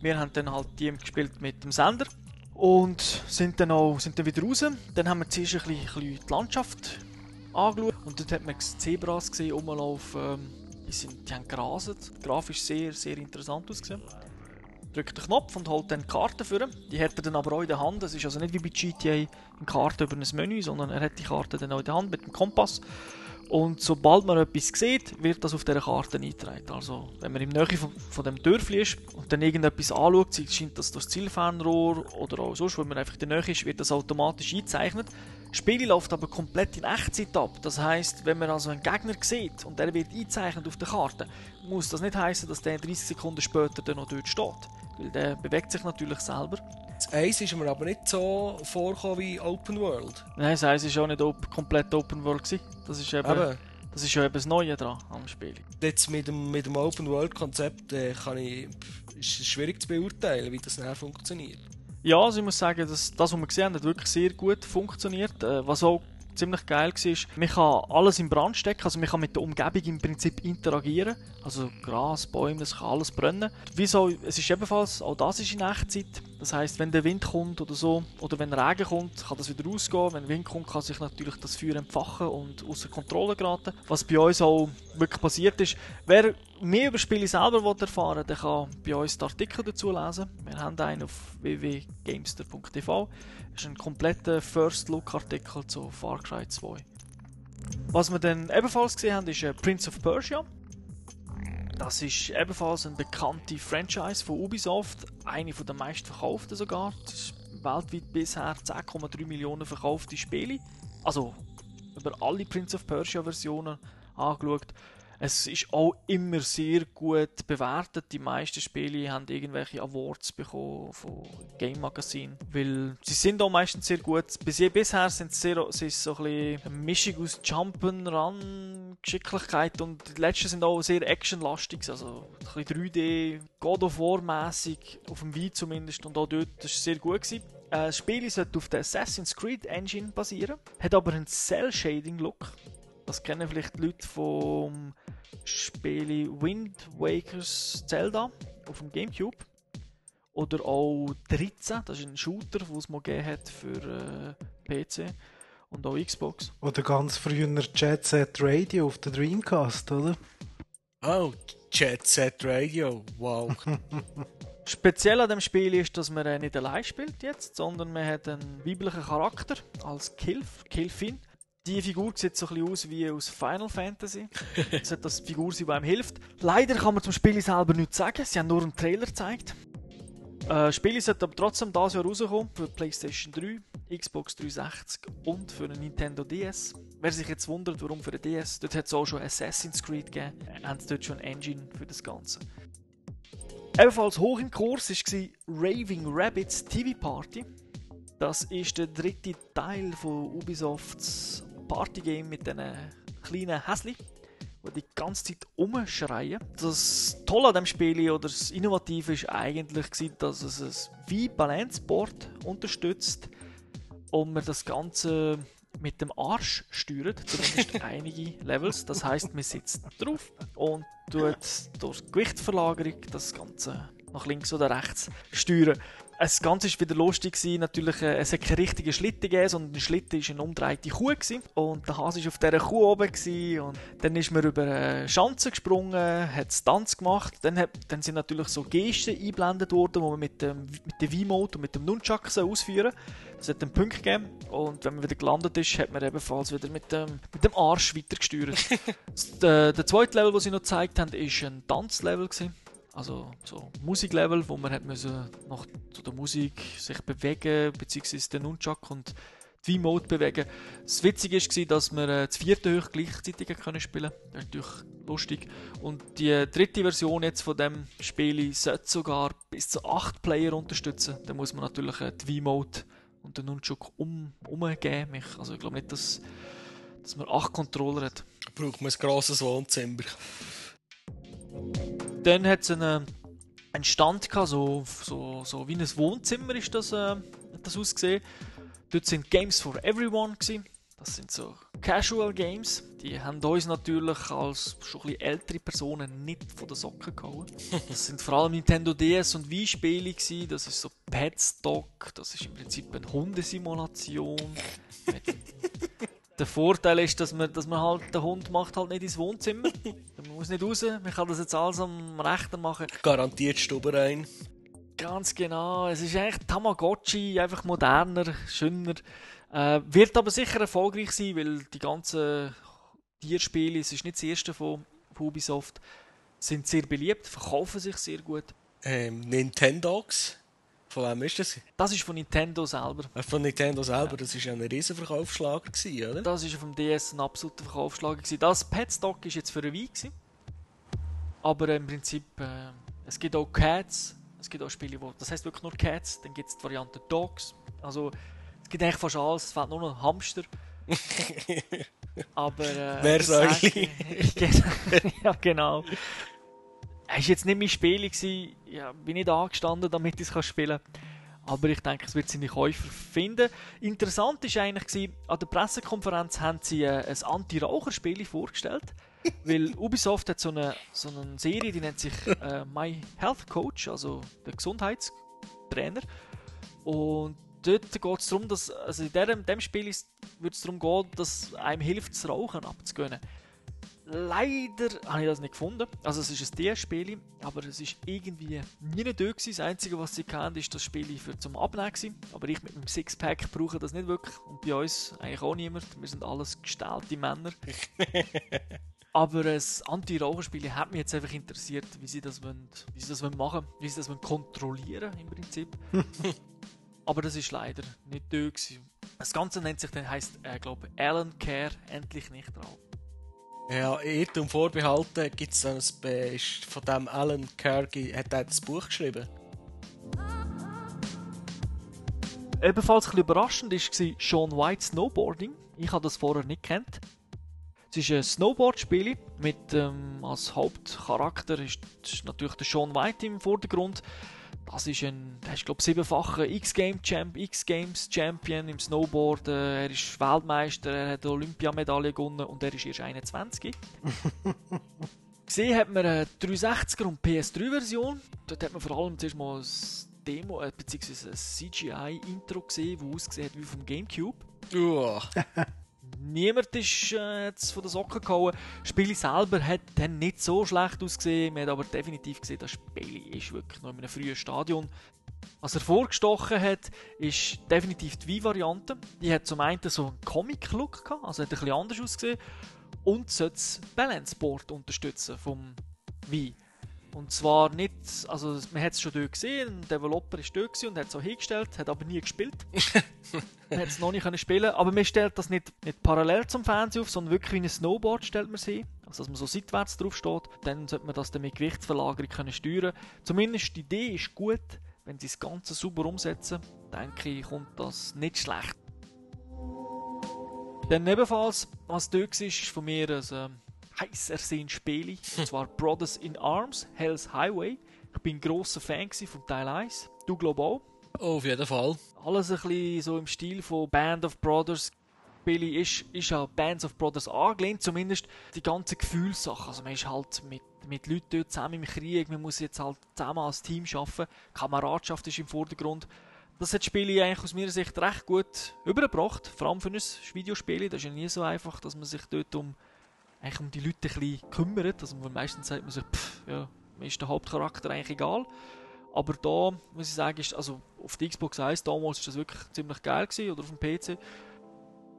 Wir haben dann halt die gespielt mit dem Sender und sind dann, auch, sind dann wieder raus. Dann haben wir zuerst ein bisschen, ein bisschen die Landschaft angeschaut und dort hat man Zebras gesehen, rumlaufen. Ähm, die, sind, die haben gerasert. Grafisch sehr, sehr interessant ausgesehen drückt den Knopf und holt dann die Karte für. Die hat er dann aber auch in der Hand. Es ist also nicht wie bei GTA eine Karte über ein Menü, sondern er hat die Karte dann auch in der Hand mit dem Kompass. Und sobald man etwas sieht, wird das auf dieser Karte eingetragen. Also, wenn man im Nähe von, von dem Dörfli ist und dann irgendetwas anschaut, scheint das durch das Zielfernrohr oder auch sonst, wenn man einfach in der Nähe ist, wird das automatisch eingezeichnet. Das Spiel läuft aber komplett in Echtzeit ab. Das heißt, wenn man also einen Gegner sieht und der wird eingezeichnet auf der Karte, muss das nicht heißen, dass der 30 Sekunden später dann noch dort steht. Weil der bewegt sich natürlich selber. Das Eis ist mir aber nicht so vorgekommen wie Open World. Nein, das Eis war auch nicht op komplett Open World. Gewesen. Das ist eben, eben. Das ist ja eben das Neue dran am Spiel. Jetzt mit dem, mit dem Open World Konzept äh, kann ich, ist es schwierig zu beurteilen, wie das nachher funktioniert. Ja, also ich muss sagen, dass das, was wir gesehen haben, hat wirklich sehr gut funktioniert. Äh, was auch ziemlich geil war, man kann alles in Brand stecken, also man kann mit der Umgebung im Prinzip interagieren. Also Gras, Bäume, das kann alles brennen. Wieso, es ist ebenfalls, auch das ist in Echtzeit, Das heißt, wenn der Wind kommt oder so, oder wenn Regen kommt, kann das wieder rausgehen. Wenn Wind kommt, kann sich natürlich das Feuer entfachen und außer Kontrolle geraten. Was bei uns auch wirklich passiert ist. Wer mehr über Spiele selber erfahren will, der kann bei uns die Artikel dazu lesen. Wir haben einen auf www.gamester.tv. Ist ein kompletter First-Look-Artikel zu Far Cry 2. Was wir dann ebenfalls gesehen haben, ist äh, Prince of Persia. Das ist ebenfalls eine bekannte Franchise von Ubisoft, eine der meistverkauften sogar. Das ist weltweit bisher 10,3 Millionen verkaufte Spiele. Also über alle Prince of Persia Versionen angeschaut. Es ist auch immer sehr gut bewertet. Die meisten Spiele haben irgendwelche Awards bekommen von Game Magazine, weil sie sind auch meistens sehr gut. Bis bisher sind es sehr, sie ist so ein bisschen eine Mischung aus Jump'n'Run, Geschicklichkeit und die letzten sind auch sehr actionlastig, also ein bisschen 3D, God of War mäßig auf dem Wii zumindest und auch dort das ist sehr gut gewesen. Äh, das Spiel sollte auf der Assassin's Creed Engine basieren, hat aber einen Cell-Shading-Look. Das kennen vielleicht die Leute vom Spiel Wind Wakers Zelda auf dem Gamecube. Oder auch 13, das ist ein Shooter, den es mal gegeben hat für äh, PC und auch Xbox. Oder ganz früher Jet Set Radio auf der Dreamcast, oder? Oh, Jet Set Radio, wow. Speziell an dem Spiel ist, dass man nicht allein spielt jetzt, sondern man hat einen weiblichen Charakter als Kilf, Kilfin. Die Figur sieht so ein bisschen aus wie aus Final Fantasy. Es hat das Figur sein, die einem hilft. Leider kann man zum Spiel selber nichts sagen. Sie haben nur einen Trailer gezeigt. Äh, Spiele sollten aber trotzdem dieses Jahr rauskommen für PlayStation 3, Xbox 360 und für einen Nintendo DS. Wer sich jetzt wundert, warum für den DS, dort hat es auch schon Assassin's Creed gegeben, äh, haben sie dort schon ein Engine für das Ganze. Ebenfalls hoch im Kurs war Raving Rabbits TV Party. Das ist der dritte Teil von Ubisofts Partygame mit diesen kleinen Häsli, die die ganze Zeit umschreien. Das Tolle an dem Spiel oder das Innovative ist eigentlich, dass es ein Wii-Balance-Board unterstützt und man das Ganze mit dem Arsch steuert, zumindest einige Levels. Das heißt, man sitzt drauf und tut durch Gewichtsverlagerung das Ganze nach links oder rechts steuern. Das Ganze war wieder lustig. Gewesen. Natürlich, äh, es hat keinen richtigen Schlitten gegeben, sondern der Schlitten war eine umdrehte Kuh. Gewesen. Und der Hase war auf dieser Kuh oben. Gewesen. Und dann ist man über eine Schanze gesprungen, hat Tanz gemacht. Dann, hat, dann sind natürlich so Gesten eingeblendet worden, die man mit dem, mit dem V-Mode und mit dem Nunchuck ausführen Es hat einen Punkt gegeben. Und wenn man wieder gelandet ist, hat man ebenfalls wieder mit dem, mit dem Arsch weitergesteuert. der, der zweite Level, den sie noch gezeigt haben, war ein Tanzlevel. Gewesen. Also so Musiklevel, wo man hat müssen nach so der Musik sich bewegen, beziehungsweise den Nunchuck und die V-Mode bewegen. Das Witzige war, dass wir äh, das vierte hoch gleichzeitig können spielen Das ist natürlich lustig. Und die dritte Version jetzt von dem Spiel sollte sogar bis zu 8 Player unterstützen. Da muss man natürlich äh, die V-Mode und den Nunchuck um, umgeben. Also ich glaube nicht, dass, dass man 8 Controller hat. Braucht man ein grosses Wohnzimmer. Dann hat es einen, einen Stand gehabt, so, so, so wie ein Wohnzimmer ist das, äh, das ausgesehen. Dort sind Games for Everyone gewesen. Das sind so Casual Games. Die haben uns natürlich als schon ein bisschen ältere Personen nicht von den Socken gehauen. Das sind vor allem Nintendo DS und Wii-Spiele gewesen. Das ist so Petstock. Das ist im Prinzip eine Hundesimulation. Der Vorteil ist, dass man, dass man halt, der Hund macht halt nicht ins Wohnzimmer. Muss nicht raus, man kann das jetzt alles am Rechner machen. Garantiert Stube rein. Ganz genau. Es ist eigentlich Tamagotchi, einfach moderner, schöner. Äh, wird aber sicher erfolgreich sein, weil die ganzen Tierspiele, es ist nicht das erste von, Ubisoft, sind sehr beliebt, verkaufen sich sehr gut. Ähm, Nintendogs. Von wem ist das? Das ist von Nintendo selber. Äh, Von Nintendo selber, ja. das war ja ein riesen Verkaufsschlager, gewesen, oder? Das war dem DS ein absoluter Verkaufsschlager. Gewesen. Das Petstock ist jetzt für eine Wii. Gewesen. Aber im Prinzip, äh, es gibt auch Cats, es gibt auch Spiele, wo, das heißt wirklich nur Cats, dann gibt es die Variante Dogs. Also, es gibt eigentlich fast alles, es fehlt nur noch Hamster. Aber. Äh, Versäuli. ja, genau. Es war jetzt nicht mein Spiel, gewesen. ja, bin nicht angestanden, damit ich es spielen kann. Aber ich denke, es wird seine Käufer finden. Interessant war eigentlich, an der Pressekonferenz haben sie äh, ein Anti-Raucher-Spiel vorgestellt. Weil Ubisoft hat so eine, so eine Serie, die nennt sich äh, My Health Coach, also der Gesundheitstrainer. Und dort geht es darum, dass, also in diesem, dem Spiel wird es darum gehen, dass einem hilft, das Rauchen abzugönnen. Leider habe ich das nicht gefunden. Also es ist ein DS-Spiel, aber es ist irgendwie nie gewesen. Das Einzige, was sie kennen, ist das Spiel für zum Abnehmen. Aber ich mit meinem Sixpack brauche das nicht wirklich. Und bei uns eigentlich auch niemand. Wir sind alles gestellte Männer. aber das Anti-Raucherspiel hat mich jetzt einfach interessiert, wie sie das, wollen, wie sie das wollen machen wie sie das wollen kontrollieren im Prinzip. aber das ist leider nicht dort gewesen. Das Ganze nennt sich dann, heisst, äh, glaube Alan Care, endlich nicht rauchen. Ja, Irrtum vorbehalten gibt es dann ein, ist von dem Alan Kergy, hat er das Buch geschrieben. Ebenfalls ein bisschen überraschend war Sean White Snowboarding. Ich habe das vorher nicht kennt. Es ist ein Snowboard-Spiel mit ähm, als Hauptcharakter ist, ist natürlich der Sean White im Vordergrund. Das ist ein, der ist glaube siebenfacher X-Games Champ, X-Games Champion im Snowboard. Er ist Weltmeister, er hat Olympiamedaille gewonnen und er ist erst 21. Gesehen hat man eine 360er und PS3-Version. Dort hat man vor allem zuerst mal ein Demo äh, bzw. ein CGI-Intro gesehen, das aussieht wie vom Gamecube. Niemand ist äh, von der Socken gehauen. Das Spiel selber hat dann nicht so schlecht ausgesehen. Man hat aber definitiv gesehen, das Spiel ist wirklich noch in einem frühen Stadion. Was er vorgestochen hat, ist definitiv die Wii-Variante. Die hat zum einen so einen Comic-Look gehabt, also hat ein bisschen anders ausgesehen. Und sollte das Balance-Board unterstützen vom Wii. Und zwar nicht, also man hat es schon dort gesehen, ein Developer ist dort und hat es auch hingestellt, hat aber nie gespielt. man hat es noch nicht können spielen aber man stellt das nicht, nicht parallel zum Fernsehen auf, sondern wirklich wie ein Snowboard stellt man sie. Also dass man so seitwärts drauf steht, dann sollte man das dann mit Gewichtsverlagerung können steuern. Zumindest die Idee ist gut, wenn sie das Ganze super umsetzen, denke ich, kommt das nicht schlecht. Dann ebenfalls, was dort war, ist von mir ein ähm, heiß ersehnt Spiele. Und zwar Brothers in Arms, Hell's Highway. Ich bin ein grosser Fan von Teil 1. Du glaubst auch? Oh, auf jeden Fall. Alles ein bisschen so im Stil von Band of Brothers. Billy ist, ist an Bands of Brothers angelehnt, zumindest die ganze Gefühlssache. Also man ist halt mit, mit Leuten dort zusammen im Krieg, man muss jetzt halt zusammen als Team arbeiten. Kameradschaft ist im Vordergrund. Das hat das Spiel eigentlich aus meiner Sicht recht gut übergebracht, vor allem für ein Videospiel. Das ist ja nie so einfach, dass man sich dort um eigentlich um die Leute ein bisschen kümmert. Also meistens sagt man sich, pff, ja, mir ist der Hauptcharakter eigentlich egal. Aber da muss ich sagen, ist, also auf der Xbox 1 damals ist das wirklich ziemlich geil gewesen, oder auf dem PC.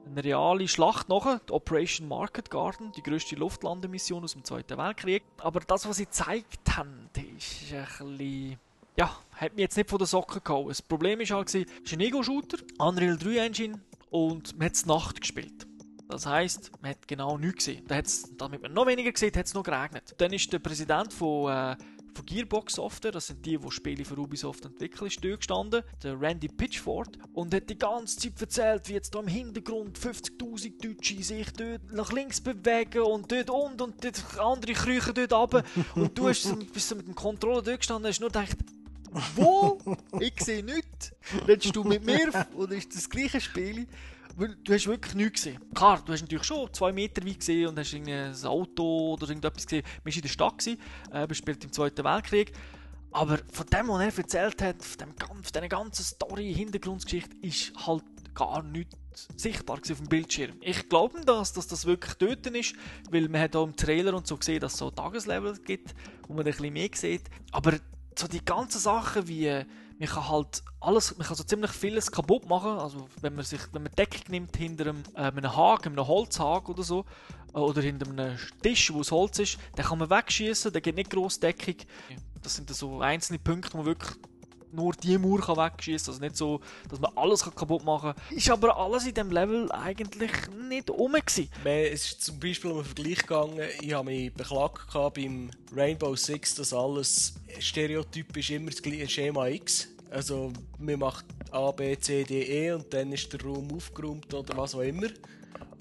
Eine reale Schlacht nachher, die Operation Market Garden, die grösste Luftlandemission aus dem Zweiten Weltkrieg. Aber das, was sie gezeigt haben, ist ein bisschen ja, hat mich jetzt nicht von der Socken gehauen. Das Problem war halt, es ist ein Ego-Shooter, Unreal 3 Engine und man hat es Nacht gespielt. Das heisst, man hat genau nichts gesehen. Da hat's, damit man noch weniger gesehen hat, es noch geregnet. Dann ist der Präsident von, äh, von Gearbox Software, das sind die, die Spiele für Ubisoft entwickeln, ist gestanden, der Randy Pitchford, und hat die ganze Zeit erzählt, wie jetzt da im Hintergrund 50.000 Deutsche sich dort nach links bewegen und dort und und dort andere kriechen dort runter. und du hast, bist mit dem Controller dort gestanden hast nur gedacht, wo? Ich sehe nichts. Redest du mit mir oder ist das gleiche Spiel? Weil du hast wirklich nichts gesehen. Klar, du hast natürlich schon zwei Meter weit gesehen und hast ein Auto oder irgendetwas gesehen. Wir waren in der Stadt, gewesen, äh, spielt im Zweiten Weltkrieg. Aber von dem, was er erzählt hat, von, dem, von dieser ganzen Story, Hintergrundgeschichte, ist halt gar nichts sichtbar auf dem Bildschirm. Ich glaube das, dass das wirklich dort ist, weil man hat auch im Trailer und so gesehen, dass es so Tageslevel gibt, wo man ein bisschen mehr sieht. Aber so die ganzen Sachen wie man kann halt alles, man kann so ziemlich vieles kaputt machen. Also wenn man sich, wenn man Deckung nimmt hinter einem, äh, einem Haken, einem Holzhaken oder so, äh, oder hinter einem Tisch, wo es Holz ist, dann kann man wegschießen, der geht nicht groß Deckung. Das sind so einzelne Punkte, wo man wirklich nur die Mauer kann wegschießen, also nicht so, dass man alles kann kaputt machen kann. Ist aber alles in diesem Level eigentlich nicht rum gewesen. Es ist zum Beispiel um einen Vergleich gegangen, ich habe mich beklagt beim Rainbow Six, dass alles stereotypisch immer das gleiche Schema X. Also man macht A, B, C, D, E und dann ist der Raum aufgeräumt oder was auch immer.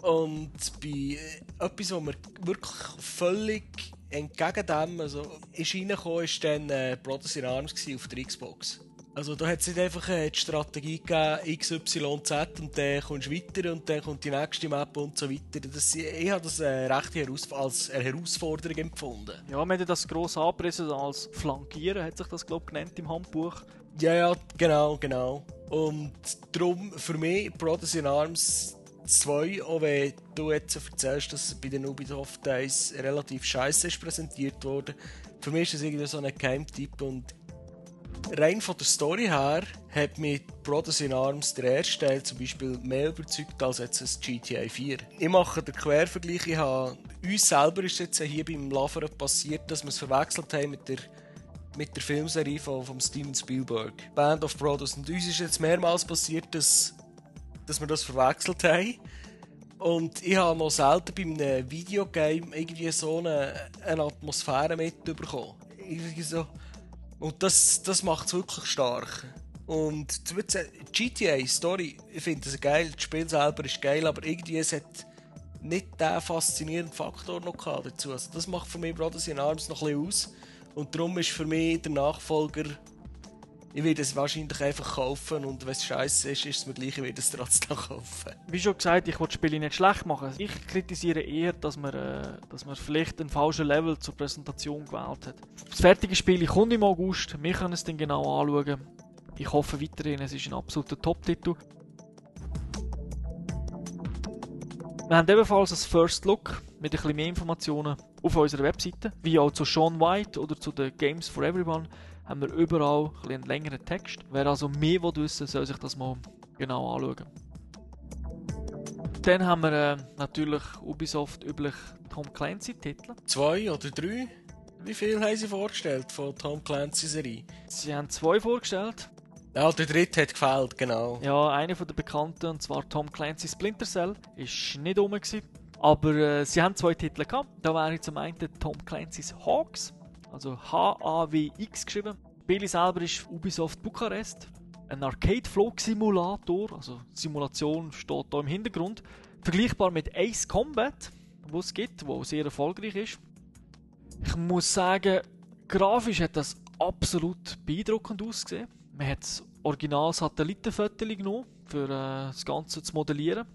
Und bei etwas, was mir wirklich völlig entgegen dem also, ist reingekommen, ist dann äh, Brothers in Arms auf der Xbox. Also da hat es nicht einfach äh, die Strategie gegeben, X, Y, Z und dann kommst du weiter und dann kommt die nächste Map und so weiter. Das, ich habe das äh, recht heraus als eine Herausforderung empfunden. Ja, wir haben das gross angepriesen als Flankieren, hat sich das glaube ich genannt im Handbuch. Ja, ja, genau, genau. Und darum für mich Brothers in Arms 2, auch wenn du jetzt erzählst, dass bei den Ubisoft Days relativ scheiße ist präsentiert wurde, für mich ist das irgendwie so ein Geheimtipp und rein von der Story her hat mich Brothers in Arms der erste Teil zum Beispiel mehr überzeugt als jetzt ein GTA 4. Ich mache den Quervergleich, ich habe, uns selber ist jetzt hier beim Laveren passiert, dass wir es verwechselt haben mit der mit der Filmserie von, von Steven Spielberg, Band of Brothers. Und uns ist jetzt mehrmals passiert, dass, dass wir das verwechselt haben. Und ich habe noch selten bei einem Videogame irgendwie so eine, eine Atmosphäre mitbekommen. So. Und das, das macht es wirklich stark. Und die GTA-Story, ich finde es geil, das Spiel selber ist geil, aber irgendwie es hat nicht den faszinierenden Faktor noch dazu. Also das macht für mich Brothers in Arms noch ein bisschen aus. Und darum ist für mich der Nachfolger, ich werde es wahrscheinlich einfach kaufen und wenn es scheiße ist, ist es mir gleich, ich werde es trotzdem kaufen. Wie schon gesagt, ich will das Spiel nicht schlecht machen. Ich kritisiere eher, dass man, äh, dass man vielleicht ein falsches Level zur Präsentation gewählt hat. Das fertige Spiel kommt im August, wir können es dann genau anschauen. Ich hoffe weiterhin, es ist ein absoluter Top-Titel. Wir haben ebenfalls ein First Look mit ein mehr Informationen auf unserer Webseite. Wie auch zu Sean White oder zu den Games for Everyone haben wir überall ein einen längeren Text. Wer also mehr wissen will, soll sich das mal genau anschauen. Dann haben wir äh, natürlich Ubisoft üblich Tom Clancy Titel. Zwei oder drei? Wie viel haben sie vorgestellt von Tom Clancy Serie? Sie haben zwei vorgestellt. Ja, der dritte hat gefällt, genau. Ja, einer von den bekannten, und zwar Tom Clancy Splinter Cell, ist nicht rum gewesen. Aber äh, sie haben zwei Titel gehabt. Da wäre zum einen Tom Clancy's Hawks, also H-A-W-X geschrieben. Billy selber ist Ubisoft Bukarest. Ein Arcade-Flug-Simulator, also Simulation steht hier im Hintergrund. Vergleichbar mit Ace Combat, wo es gibt, wo sehr erfolgreich ist. Ich muss sagen, grafisch hat das absolut beeindruckend ausgesehen. Man hat das original Satellitenfotos genommen, für äh, das Ganze zu modellieren.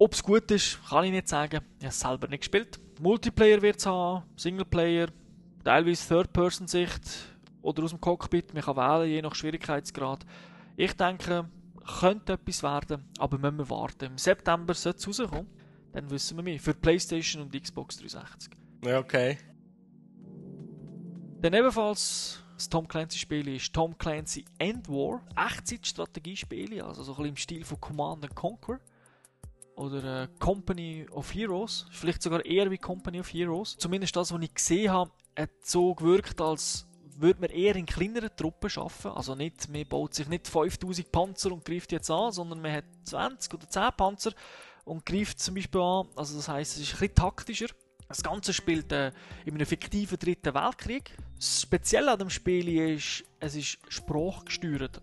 Ob es gut ist, kann ich nicht sagen. Ich habe es selber nicht gespielt. Multiplayer wird es haben, Singleplayer, teilweise Third-Person-Sicht oder aus dem Cockpit. Man kann wählen, je nach Schwierigkeitsgrad. Ich denke, könnte etwas werden, aber müssen wir warten. Im September sollte es rauskommen. Dann wissen wir mehr. Für PlayStation und Xbox 360. Ja, okay. Dann ebenfalls das Tom Clancy-Spiel ist Tom Clancy End War. Echtzeit-Strategiespiele, also so ein bisschen im Stil von Command Conquer oder äh, Company of Heroes. Vielleicht sogar eher wie Company of Heroes. Zumindest das, was ich gesehen habe, so gewirkt, als würde man eher in kleineren Truppen arbeiten. Also nicht, man baut sich nicht 5000 Panzer und greift jetzt an, sondern man hat 20 oder 10 Panzer und greift zum Beispiel an. Also das heißt, es ist ein bisschen taktischer. Das Ganze spielt äh, in einem fiktiven Dritten Weltkrieg. Das Spezielle an dem Spiel ist, es ist sprachgesteuert.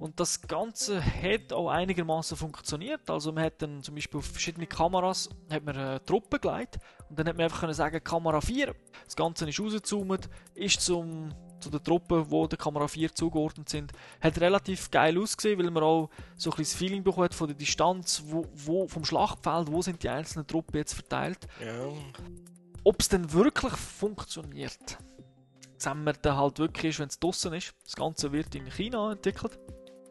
Und das Ganze hat auch einigermaßen funktioniert. Also man hat dann zum Beispiel auf verschiedene Kameras hat man äh, Truppen geleitet und dann hat man einfach können sagen Kamera 4. Das Ganze ist rausgezoomt, ist zum zu den Truppen, wo der Kamera 4 zugeordnet sind, hat relativ geil ausgesehen, weil man auch so ein bisschen das Feeling bekommt von der Distanz, wo, wo, vom Schlachtfeld, wo sind die einzelnen Truppen jetzt verteilt. Ja. Ob es denn wirklich funktioniert, sehen wir dann halt wirklich, wenn es draußen ist. Das Ganze wird in China entwickelt.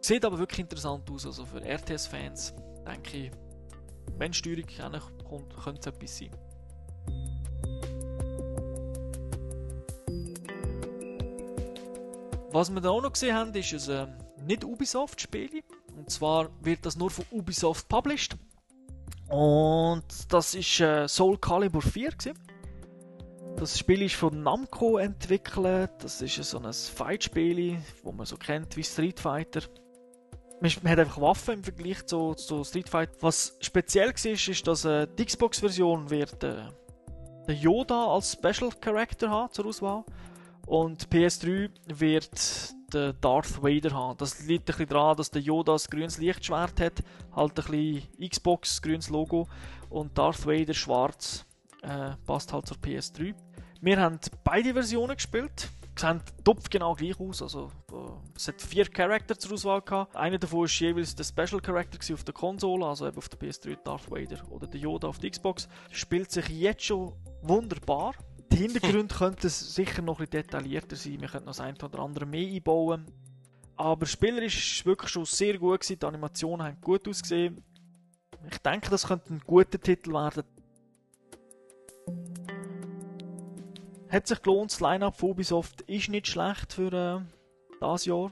Sieht aber wirklich interessant aus. Also für RTS-Fans denke ich, wenn Steuerung kommt, könnte es etwas sein. Was wir da auch noch gesehen haben, ist ein äh, nicht Ubisoft-Spiel. Und zwar wird das nur von Ubisoft published. Und das ist äh, Soul Calibur 4. Gewesen. Das Spiel ist von Namco entwickelt. Das ist so ein Fight-Spiel, das man so kennt wie Street Fighter man, hat einfach Waffen im Vergleich zu, zu Street Fighter. Was speziell war, ist, dass äh, die Xbox-Version wird äh, den Yoda als Special Character haben zur Auswahl und PS3 wird den Darth Vader haben. Das liegt ein bisschen daran, dass der Yoda ein grünes Lichtschwert hat, halt ein bisschen Xbox grünes Logo und Darth Vader schwarz äh, passt halt zur PS3. Wir haben beide Versionen gespielt sehen topf genau gleich aus. Also Also es hat vier Charakter zur Auswahl gehabt. Einer davon ist jeweils der Special Character auf der Konsole, also eben auf der PS3 Darth Vader oder der Yoda auf der Xbox. Spielt sich jetzt schon wunderbar. Die Hintergründe könnten sicher noch ein bisschen detaillierter sein. Wir könnten noch das eine oder andere mehr einbauen. Aber spielerisch ist es wirklich schon sehr gut gewesen. Die Animationen haben gut ausgesehen. Ich denke, das könnte ein guter Titel werden. Hat sich gelohnt, das Line-Up von Ubisoft ist nicht schlecht für äh, das Jahr.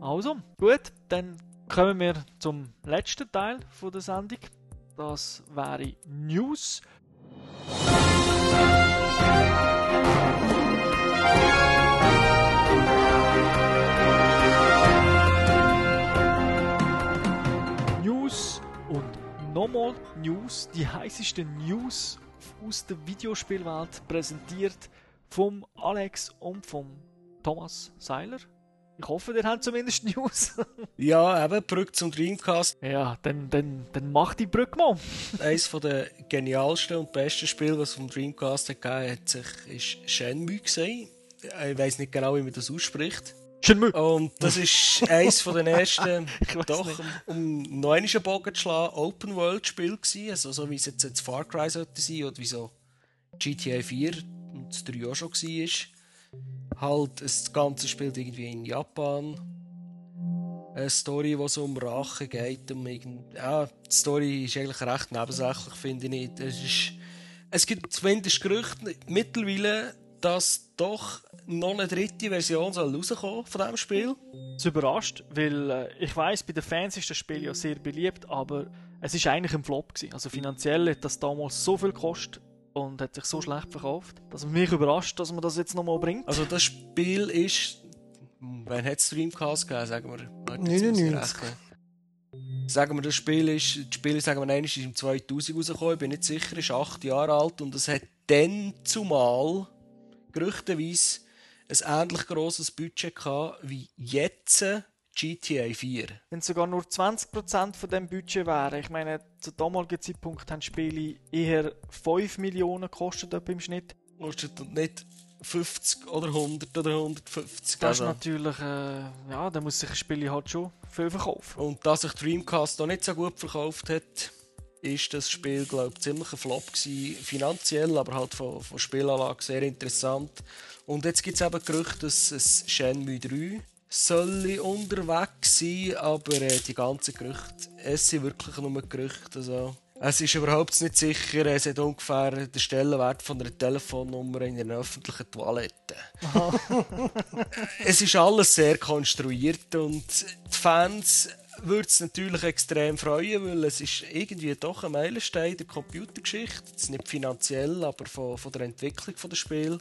Also, gut, dann kommen wir zum letzten Teil von der Sendung. Das wäre News. News und nochmal News, die heißesten News aus der Videospielwelt präsentiert vom Alex und vom Thomas Seiler. Ich hoffe, ihr habt zumindest News. Ja, eben, Brücke zum Dreamcast. ja, dann, dann, dann mach die Brücke mal. Eines der genialsten und besten Spiele, was es vom Dreamcast gegeben hat, sich, ist Shenmue gesehen. Ich weiß nicht genau, wie man das ausspricht. Shenmue. Und das ist eins von den ersten, doch, nicht. um noch einen Bogen zu schlagen, Open-World-Spiel gewesen. Also so wie es jetzt, jetzt Far Cry sollte sein oder wie so GTA 4 und das 3 auch schon war. Halt, das Ganze spielt irgendwie in Japan. Eine Story, die so um Rache geht. Um irgend... Ja, die Story ist eigentlich recht nebensächlich, finde ich nicht. Es, ist... es gibt zumindest Gerüchte mittlerweile, dass doch noch eine dritte Version soll rauskommen von diesem Spiel. Es überrascht, weil äh, ich weiß, bei den Fans ist das Spiel ja sehr beliebt, aber es ist eigentlich ein Flop gewesen. Also finanziell hat das damals so viel gekostet und hat sich so schlecht verkauft, dass es mich überrascht, dass man das jetzt nochmal bringt. Also das Spiel ist... Wann hat es Dreamcast gegeben, sagen wir? Warte, jetzt muss ich 99. rechnen. Sagen wir, das Spiel ist... Das Spiel, sagen wir, nein, ist im 2000 rausgekommen, ich bin nicht sicher, ist acht Jahre alt und es hat dann zumal, gerüchteweise, ein ähnlich grosses Budget gehabt wie jetzt GTA 4. Wenn es sogar nur 20% von dem Budget wäre, ich meine, zu damaligen Zeitpunkt haben Spiele eher 5 Millionen gekostet im Schnitt. Kostet nicht 50 oder 100 oder 150. Das Also- ist natürlich, äh, ja, da muss sich ein Spiel halt schon viel verkaufen. Und dass sich Dreamcast noch nicht so gut verkauft hat, ist das Spiel, glaube ich, ziemlich ein Flop gewesen. Finanziell, aber halt von, von Spielanlage sehr interessant. Und jetzt gibt es eben Gerüchte, dass es Shenmue 3 soll unterwegs sein, aber äh, die ganzen Gerüchte, es sind wirklich nur Gerüchte. Also, es ist überhaupt nicht sicher, es hat ungefähr den Stellenwert von einer Telefonnummer in einer öffentlichen Toilette. es ist alles sehr konstruiert und die Fans würde es natürlich extrem freuen, weil es ist irgendwie doch ein Meilenstein der Computergeschichte. Jetzt nicht finanziell, aber von, von der Entwicklung des Spiels.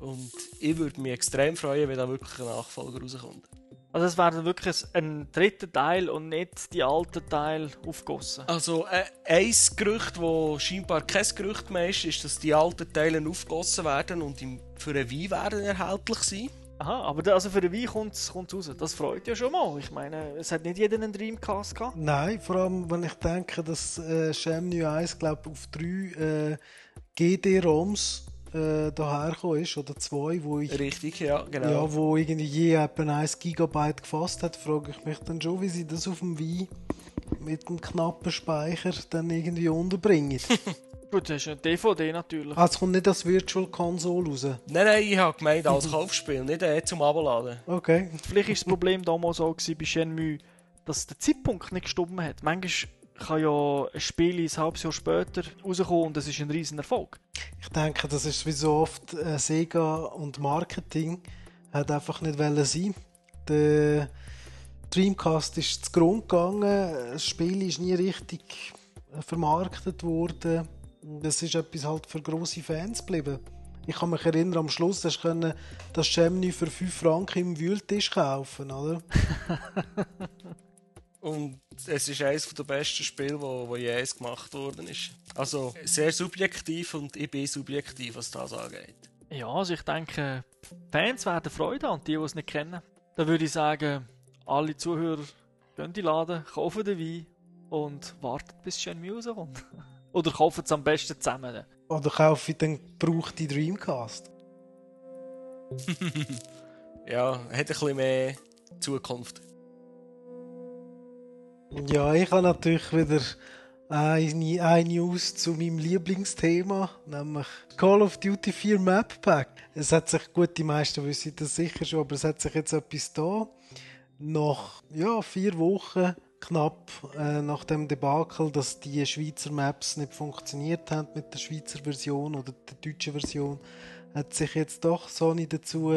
Und ich würde mich extrem freuen, wenn da wirklich ein Nachfolger rauskommt. Also es wäre wirklich ein dritter Teil und nicht die alten Teile aufgossen. Also äh, ein Gerücht, das scheinbar kein Gerücht mehr ist, ist, dass die alten Teile aufgegossen werden und für eine Wein werden erhältlich sein. Aha, aber da- also für den Wein kommt es raus. Das freut ja schon mal. Ich meine, es hat nicht jeder einen Dreamcast gehabt. Nein, vor allem, wenn ich denke, dass äh, Shenmue 1, glaube auf drei äh, GD-ROMs äh, dahergekommen ist, oder zwei, wo ich Richtig, ja, genau. ja, wo irgendwie je etwa 1 GB gefasst hat, frage ich mich dann schon, wie sie das auf dem Wii mit dem knappen Speicher dann irgendwie unterbringen. Gut, das ist eine DVD natürlich. ah, es kommt nicht als Virtual Console raus. Nein, nein, ich habe gemeint als Kaufspiel, nicht äh, zum Abladen. Okay. Vielleicht war das Problem damals auch gewesen bei Shenmue, dass der Zeitpunkt nicht gestimmt hat. Manchmal kann ja ein Spiel ein halbes Jahr später rauskommen und es ist ein riesen Erfolg. Ich denke, das ist wie so oft äh, Sega und Marketing hat einfach nicht wollen sein. Der Dreamcast ist zu Grund gegangen, das Spiel ist nie richtig äh, vermarktet worden. Das ist etwas halt für grosse Fans geblieben. Ich kann mich erinnern, am Schluss hast du können das Gemini für 5 Franken im Wühltisch kaufen, oder? Und es ist eines der besten Spiele, wo, wo je gemacht worden ist. Also sehr subjektiv und ich bin subjektiv, was das angeht. Ja, also ich denke, Fans werden Freude haben und die, die es nicht kennen. Da würde ich sagen, alle Zuhörer gehen in den Laden, kaufen den Wein und warten, bis Shenmue rauskommt. Oder kaufen es am besten zusammen. dann. Oder kaufe ich den gebrauchten Dreamcast? ja, hat ein bisschen mehr Zukunft. Ja, ich habe natürlich wieder eine, eine News zu meinem Lieblingsthema, nämlich Call of Duty 4 Map Pack. Es hat sich, gut, die meisten wissen das sicher schon, aber es hat sich jetzt etwas da. Nach ja, vier Wochen knapp äh, nach dem Debakel, dass die Schweizer Maps nicht funktioniert haben mit der Schweizer Version oder der deutschen Version, hat sich jetzt doch Sony dazu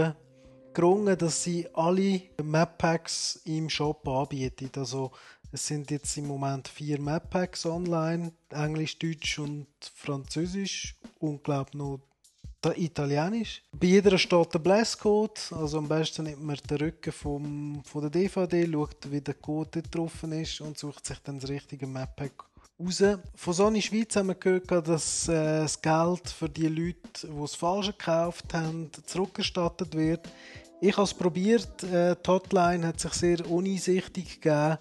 gerungen, dass sie alle Map Packs im Shop anbieten. Also es sind jetzt im Moment vier Map Packs online, Englisch, Deutsch und Französisch und glaube noch Italienisch. Bei jeder steht der Blesscode, also am besten nimmt man den Rücken vom, von der DVD, schaut, wie der Code drauf ist und sucht sich dann das richtige Map Pack raus. Von Sony Schweiz haben wir gehört, dass äh, das Geld für die Leute, die es falsch gekauft haben, zurückerstattet wird. Ich habe es probiert, äh, die Hotline hat sich sehr uneinsichtig gegeben.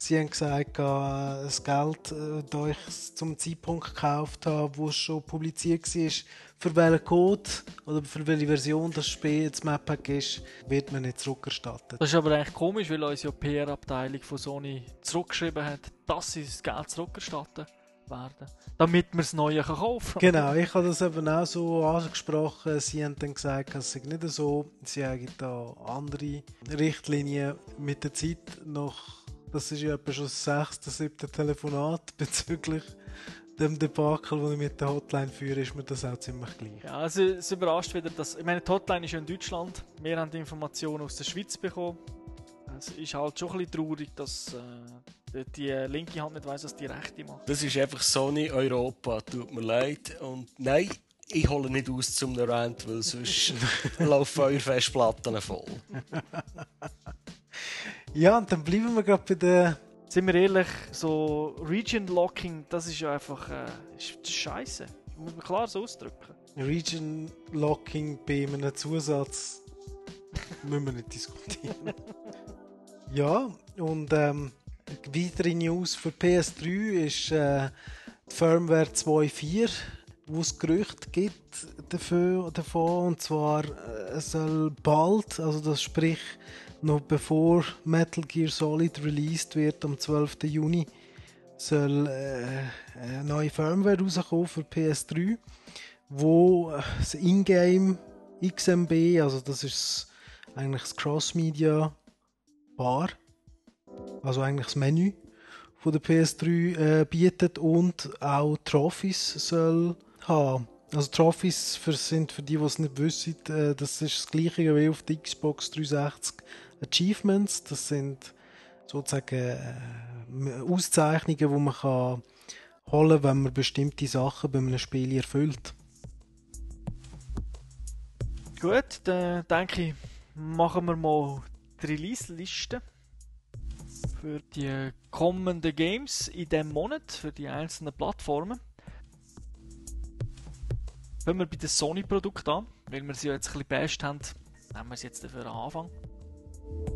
Sie haben gesagt, äh, das Geld, äh, das ich zum Zeitpunkt gekauft habe, wo es schon publiziert war, für welchen Code oder für welche Version das Spiel das Map-Pack ist, wird man nicht zurückerstattet. Das ist aber eigentlich komisch, weil unsere PR-Abteilung von Sony zurückgeschrieben hat, dass sie das Geld zurückerstatten werden, damit man das Neue kaufen kann. Genau, ich habe das eben auch so angesprochen. Sie haben dann gesagt, es sei nicht so. Sie haben da andere Richtlinien mit der Zeit noch das ist ja etwa schon das sechste, siebte Telefonat bezüglich dem Debakel, das ich mit der Hotline führe, ist mir das auch ziemlich gleich. Ja, also es überrascht wieder, dass, ich meine, die Hotline ist ja in Deutschland, wir haben die Informationen aus der Schweiz bekommen. Es ist halt schon ein bisschen traurig, dass äh, die linke Hand nicht weiss, was die rechte macht. Das ist einfach Sony Europa, tut mir leid. Und nein, ich hole nicht aus zum Rant, weil sonst laufen eure Festplatten voll. Ja, und dann bleiben wir gerade bei der. Sind wir ehrlich, so Region Locking, das ist ja einfach äh, ist scheiße. Muss man klar so ausdrücken. Region Locking bei einem Zusatz müssen wir nicht diskutieren. ja, und ähm, weitere News für PS3 ist äh, die Firmware 2.4, wo es Gerüchte gibt dafür, davon. Und zwar äh, soll bald, also das sprich noch bevor Metal Gear Solid released wird am 12. Juni, soll äh, eine neue Firmware rauskommen für PS3, wo das Ingame XMB, also das ist eigentlich das Cross-Media Bar, also eigentlich das Menü von der PS3 äh, bietet und auch Trophies soll haben. Also Trophies für, sind für die, die es nicht wissen, äh, das ist das gleiche wie auf der Xbox 360 Achievements. Das sind sozusagen äh, Auszeichnungen, die man kann holen kann, wenn man bestimmte Sachen bei einem Spiel erfüllt. Gut, dann denke ich, machen wir mal die Release-Liste für die kommenden Games in diesem Monat, für die einzelnen Plattformen. Fangen wir bei den Sony-Produkten an, weil wir sie ja jetzt ein bisschen best haben, nehmen wir sie jetzt dafür am Anfang.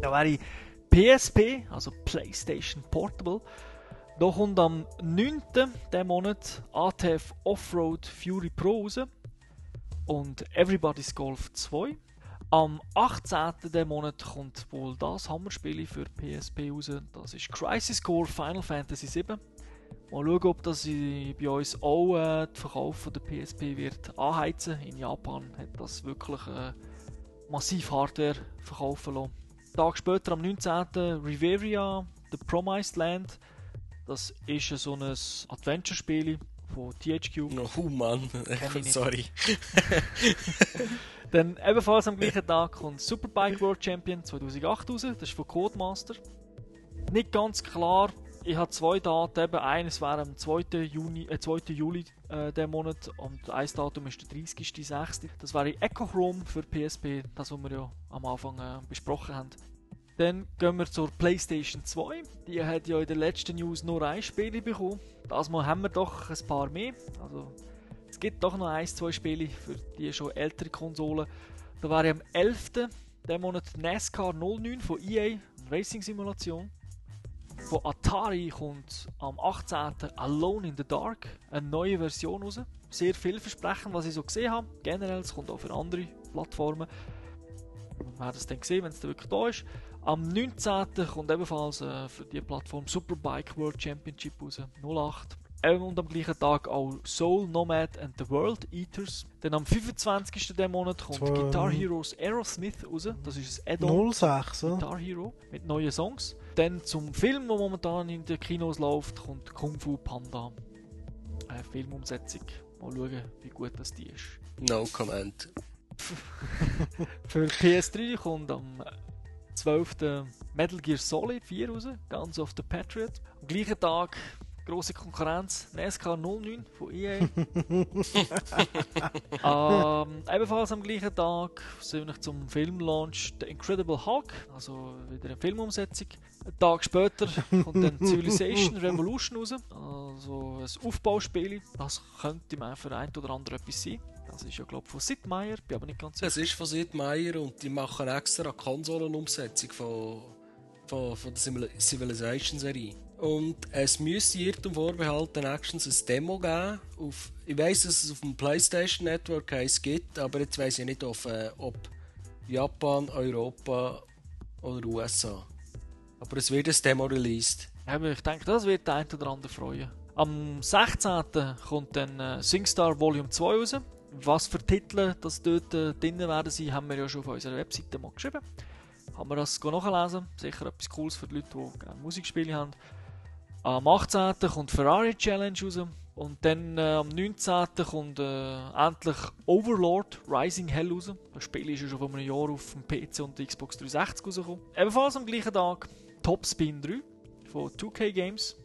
Da wäre PSP, also PlayStation Portable. Da kommt am 9. der Monat ATF Offroad Fury Pro raus und Everybody's Golf 2. Am 18. der Monat kommt wohl das Hammerspiel für PSP raus. Das ist Crisis Core Final Fantasy 7. Mal schauen, ob das bei uns auch äh, den Verkauf der PSP wird anheizen. In Japan hat das wirklich äh, massiv Hardware verkaufen lassen. Tag später, am 19. Riveria, The Promised Land. Das ist so ein Adventure-Spiel von THQ. Oh Mann, sorry. Dann ebenfalls am gleichen Tag kommt Superbike World Champion 2008 raus. Das ist von Codemaster. Nicht ganz klar. Ich habe zwei Daten. Eben eines wäre am 2. Juni, äh, 2. Juli äh, der Monat und ein Datum ist der 30.06. Das wäre Echochrome für PSP, das was wir ja am Anfang äh, besprochen haben. Dann gehen wir zur PlayStation 2. Die hat ja in der letzten News nur ein Spiel bekommen. Das Mal haben wir doch ein paar mehr. Also es gibt doch noch ein, zwei Spiele für die schon ältere Konsolen. Da wäre am 11. der Monat NASCAR 09 von EA, Racing Simulation. Von Atari kommt am 18. Alone in the Dark, eine neue Version raus. Sehr vielversprechend, was ich so gesehen habe. Generell, es kommt auch für andere Plattformen. wir werden es dann sehen, wenn es dann wirklich da ist. Am 19. kommt ebenfalls äh, für die Plattform Superbike World Championship raus, 08. Ähm, und am gleichen Tag auch Soul Nomad and the World Eaters. Dann am 25. diesen Monat kommt Zwei- Guitar Heroes Aerosmith raus. Das ist ein Add-on 06, oder? Guitar Hero mit neuen Songs. Dann zum Film, der momentan in den Kinos läuft, kommt Kung Fu Panda. Eine Filmumsetzung. Mal schauen, wie gut das die ist. No comment. Für PS3 kommt am 12. Metal Gear Solid 4 raus, Guns of the Patriot. Am gleichen Tag grosse Konkurrenz, NASCAR 09 von EA. ähm, ebenfalls am gleichen Tag persönlich zum Filmlaunch The Incredible Hulk, also wieder eine Filmumsetzung. Einen Tag später kommt dann Civilization Revolution raus, also ein Aufbauspiel. Das könnte man für ein oder andere etwas sein. Das ist ja glaube ich von Sid Meier, bin aber nicht ganz sicher. Es ist von Sid Meier und die machen extra eine Konsolenumsetzung von, von, von der Civil- Civilization-Serie. Und es müsste jedem vorbehalten Actions ein Demo geben. Auf, ich weiss, dass es auf dem PlayStation Network eins gibt, aber jetzt weiss ich nicht, ob, äh, ob Japan, Europa oder USA. Aber es wird ein Demo released. Ja, ich denke, das wird der ein oder andere freuen. Am 16. kommt dann äh, SingStar Volume 2 raus. Was für Titel das dort äh, drin werden sein, haben wir ja schon auf unserer Webseite mal geschrieben. Kann man das nachlesen. Sicher etwas Cooles für die Leute, die gerne Musikspiele haben. Am 18. kommt Ferrari Challenge raus. Und dann äh, am 19. kommt äh, endlich Overlord Rising Hell raus. Das Spiel ist ja schon vor einem Jahr auf dem PC und der Xbox 360 rausgekommen. Ebenfalls am gleichen Tag Top Spin 3 von 2K Games.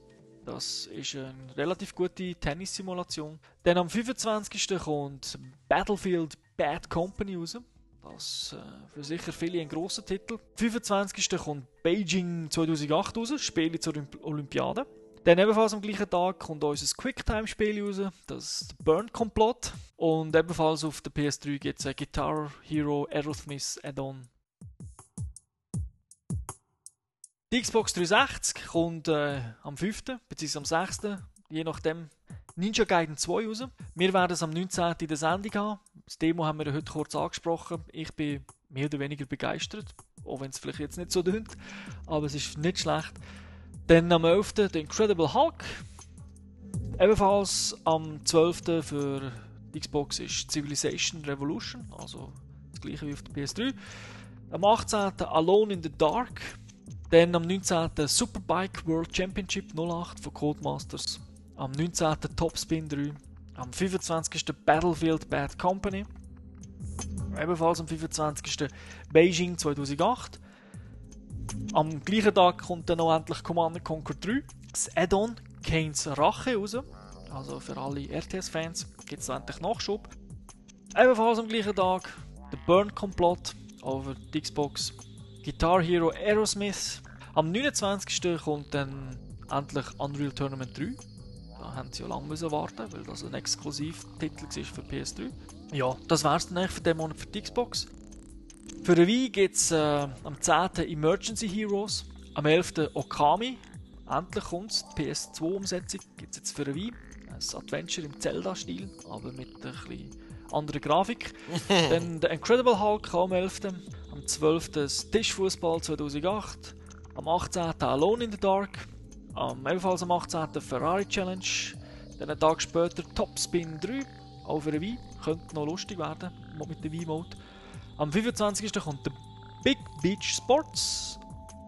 Das ist eine relativ gute Tennissimulation. Dann am 25. kommt Battlefield Bad Company raus. Das äh, für sicher viele ein grosser Titel. 25. kommt Beijing 2008 raus, Spiele zur Olymp Olympiade. Dann ebenfalls am gleichen Tag kommt unser Quicktime-Spiel raus, das Burn Complot. Und ebenfalls auf der PS3 gibt es ein Guitar Hero Aerosmith Add-on. Die Xbox 360 kommt äh, am 5. bzw. am 6. je nachdem Ninja Gaiden 2 raus. Wir werden es am 19. in der Sendung haben. Das Demo haben wir heute kurz angesprochen. Ich bin mehr oder weniger begeistert, auch wenn es vielleicht jetzt nicht so tönt, aber es ist nicht schlecht. Dann am 11. der Incredible Hulk. Ebenfalls am 12. für die Xbox ist Civilization Revolution, also das gleiche wie auf der PS3. Am 18. Alone in the Dark. Dann am 19. Superbike World Championship 08 von Codemasters. Am 19. Topspin 3. Am 25. Battlefield Bad Company. Ebenfalls am 25. Beijing 2008. Am gleichen Tag kommt dann noch endlich Command Conquer 3. Das Add-on Kane's Rache raus. Also für alle RTS-Fans gibt es endlich Nachschub. Ebenfalls am gleichen Tag der Burn Complot over die Xbox. Guitar Hero Aerosmith. Am 29. kommt dann endlich Unreal Tournament 3. Da haben sie ja lange müssen warten, weil das ein Exklusivtitel war für PS3. Ja, das wär's dann eigentlich für den Monat für die Xbox. Für eine Wii gibt es äh, am 10. Emergency Heroes, am 11. Okami. Endlich kommt die PS2-Umsetzung. Gibt es jetzt für eine Wii. Ein Adventure im Zelda-Stil, aber mit ein bisschen anderer Grafik. Dann der Incredible Hulk am 11. Am 12. das Tischfußball 2008. Am 18. Alone in the Dark. Am, ebenfalls am 18. Ferrari Challenge. Dann einen Tag später Top Spin 3. Auch für eine Wii. Könnte noch lustig werden mit der Wii-Mode. Am 25. kommt der Big Beach Sports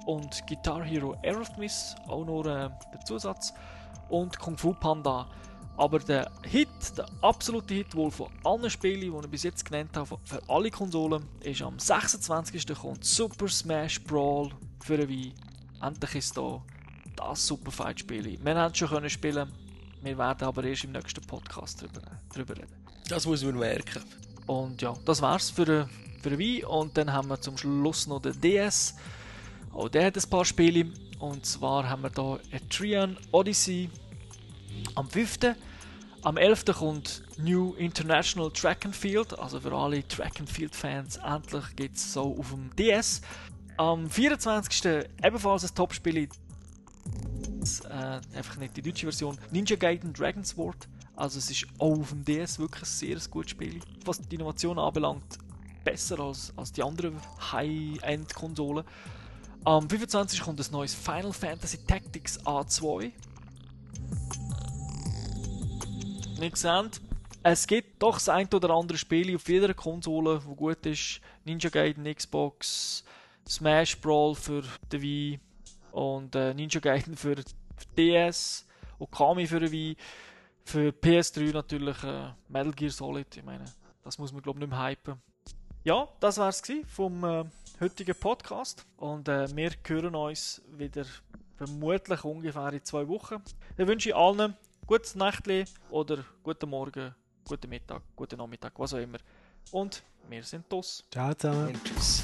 und Guitar Hero Aerosmith, auch nur äh, der Zusatz. Und Kung Fu Panda. Aber der Hit, der absolute Hit wohl von allen Spielen, die ich bis jetzt genannt habe, für alle Konsolen, ist am 26. kommt Super Smash Brawl für eine Wii. Endlich ist da das Super Fight Spiel. Wir haben es schon können spielen, wir werden aber erst im nächsten Podcast darüber, darüber reden. Das muss man merken. Und ja, das war's für eine, für eine Wii. Und dann haben wir zum Schluss noch den DS. Auch der hat ein paar Spiele. Und zwar haben wir hier Etrian Odyssey am 5. Am 11. kommt New International Track and Field. Also für alle Track and Field Fans. Endlich gibt es so auf dem DS. Am 24. ebenfalls ein Top-Spiel. Äh, einfach nicht die deutsche Version. Ninja Gaiden Dragon Sword. Also es ist auch auf dem DS wirklich ein sehr gutes Spiel. Was die Innovation anbelangt, besser als, als die anderen High-End-Konsolen. Am 25. kommt ein neues Final Fantasy Tactics A2. Nicht gesehen. Es gibt doch das ein oder andere Spiel auf jeder Konsole, wo gut ist. Ninja Gaiden Xbox, Smash Brawl für die Wii und äh, Ninja Gaiden für DS, Okami für die Wii, für PS3 natürlich äh, Metal Gear Solid. Ich meine, das muss man glaube ich nicht mehr hypen. Ja, das war es vom äh, heutigen Podcast und äh, wir hören uns wieder vermutlich ungefähr in zwei Wochen. Dann wünsche ich allen gutes Nächtli oder guten Morgen, guten Mittag, guten Nachmittag, was auch immer. Und wir sind los. Ciao zusammen. Und tschüss.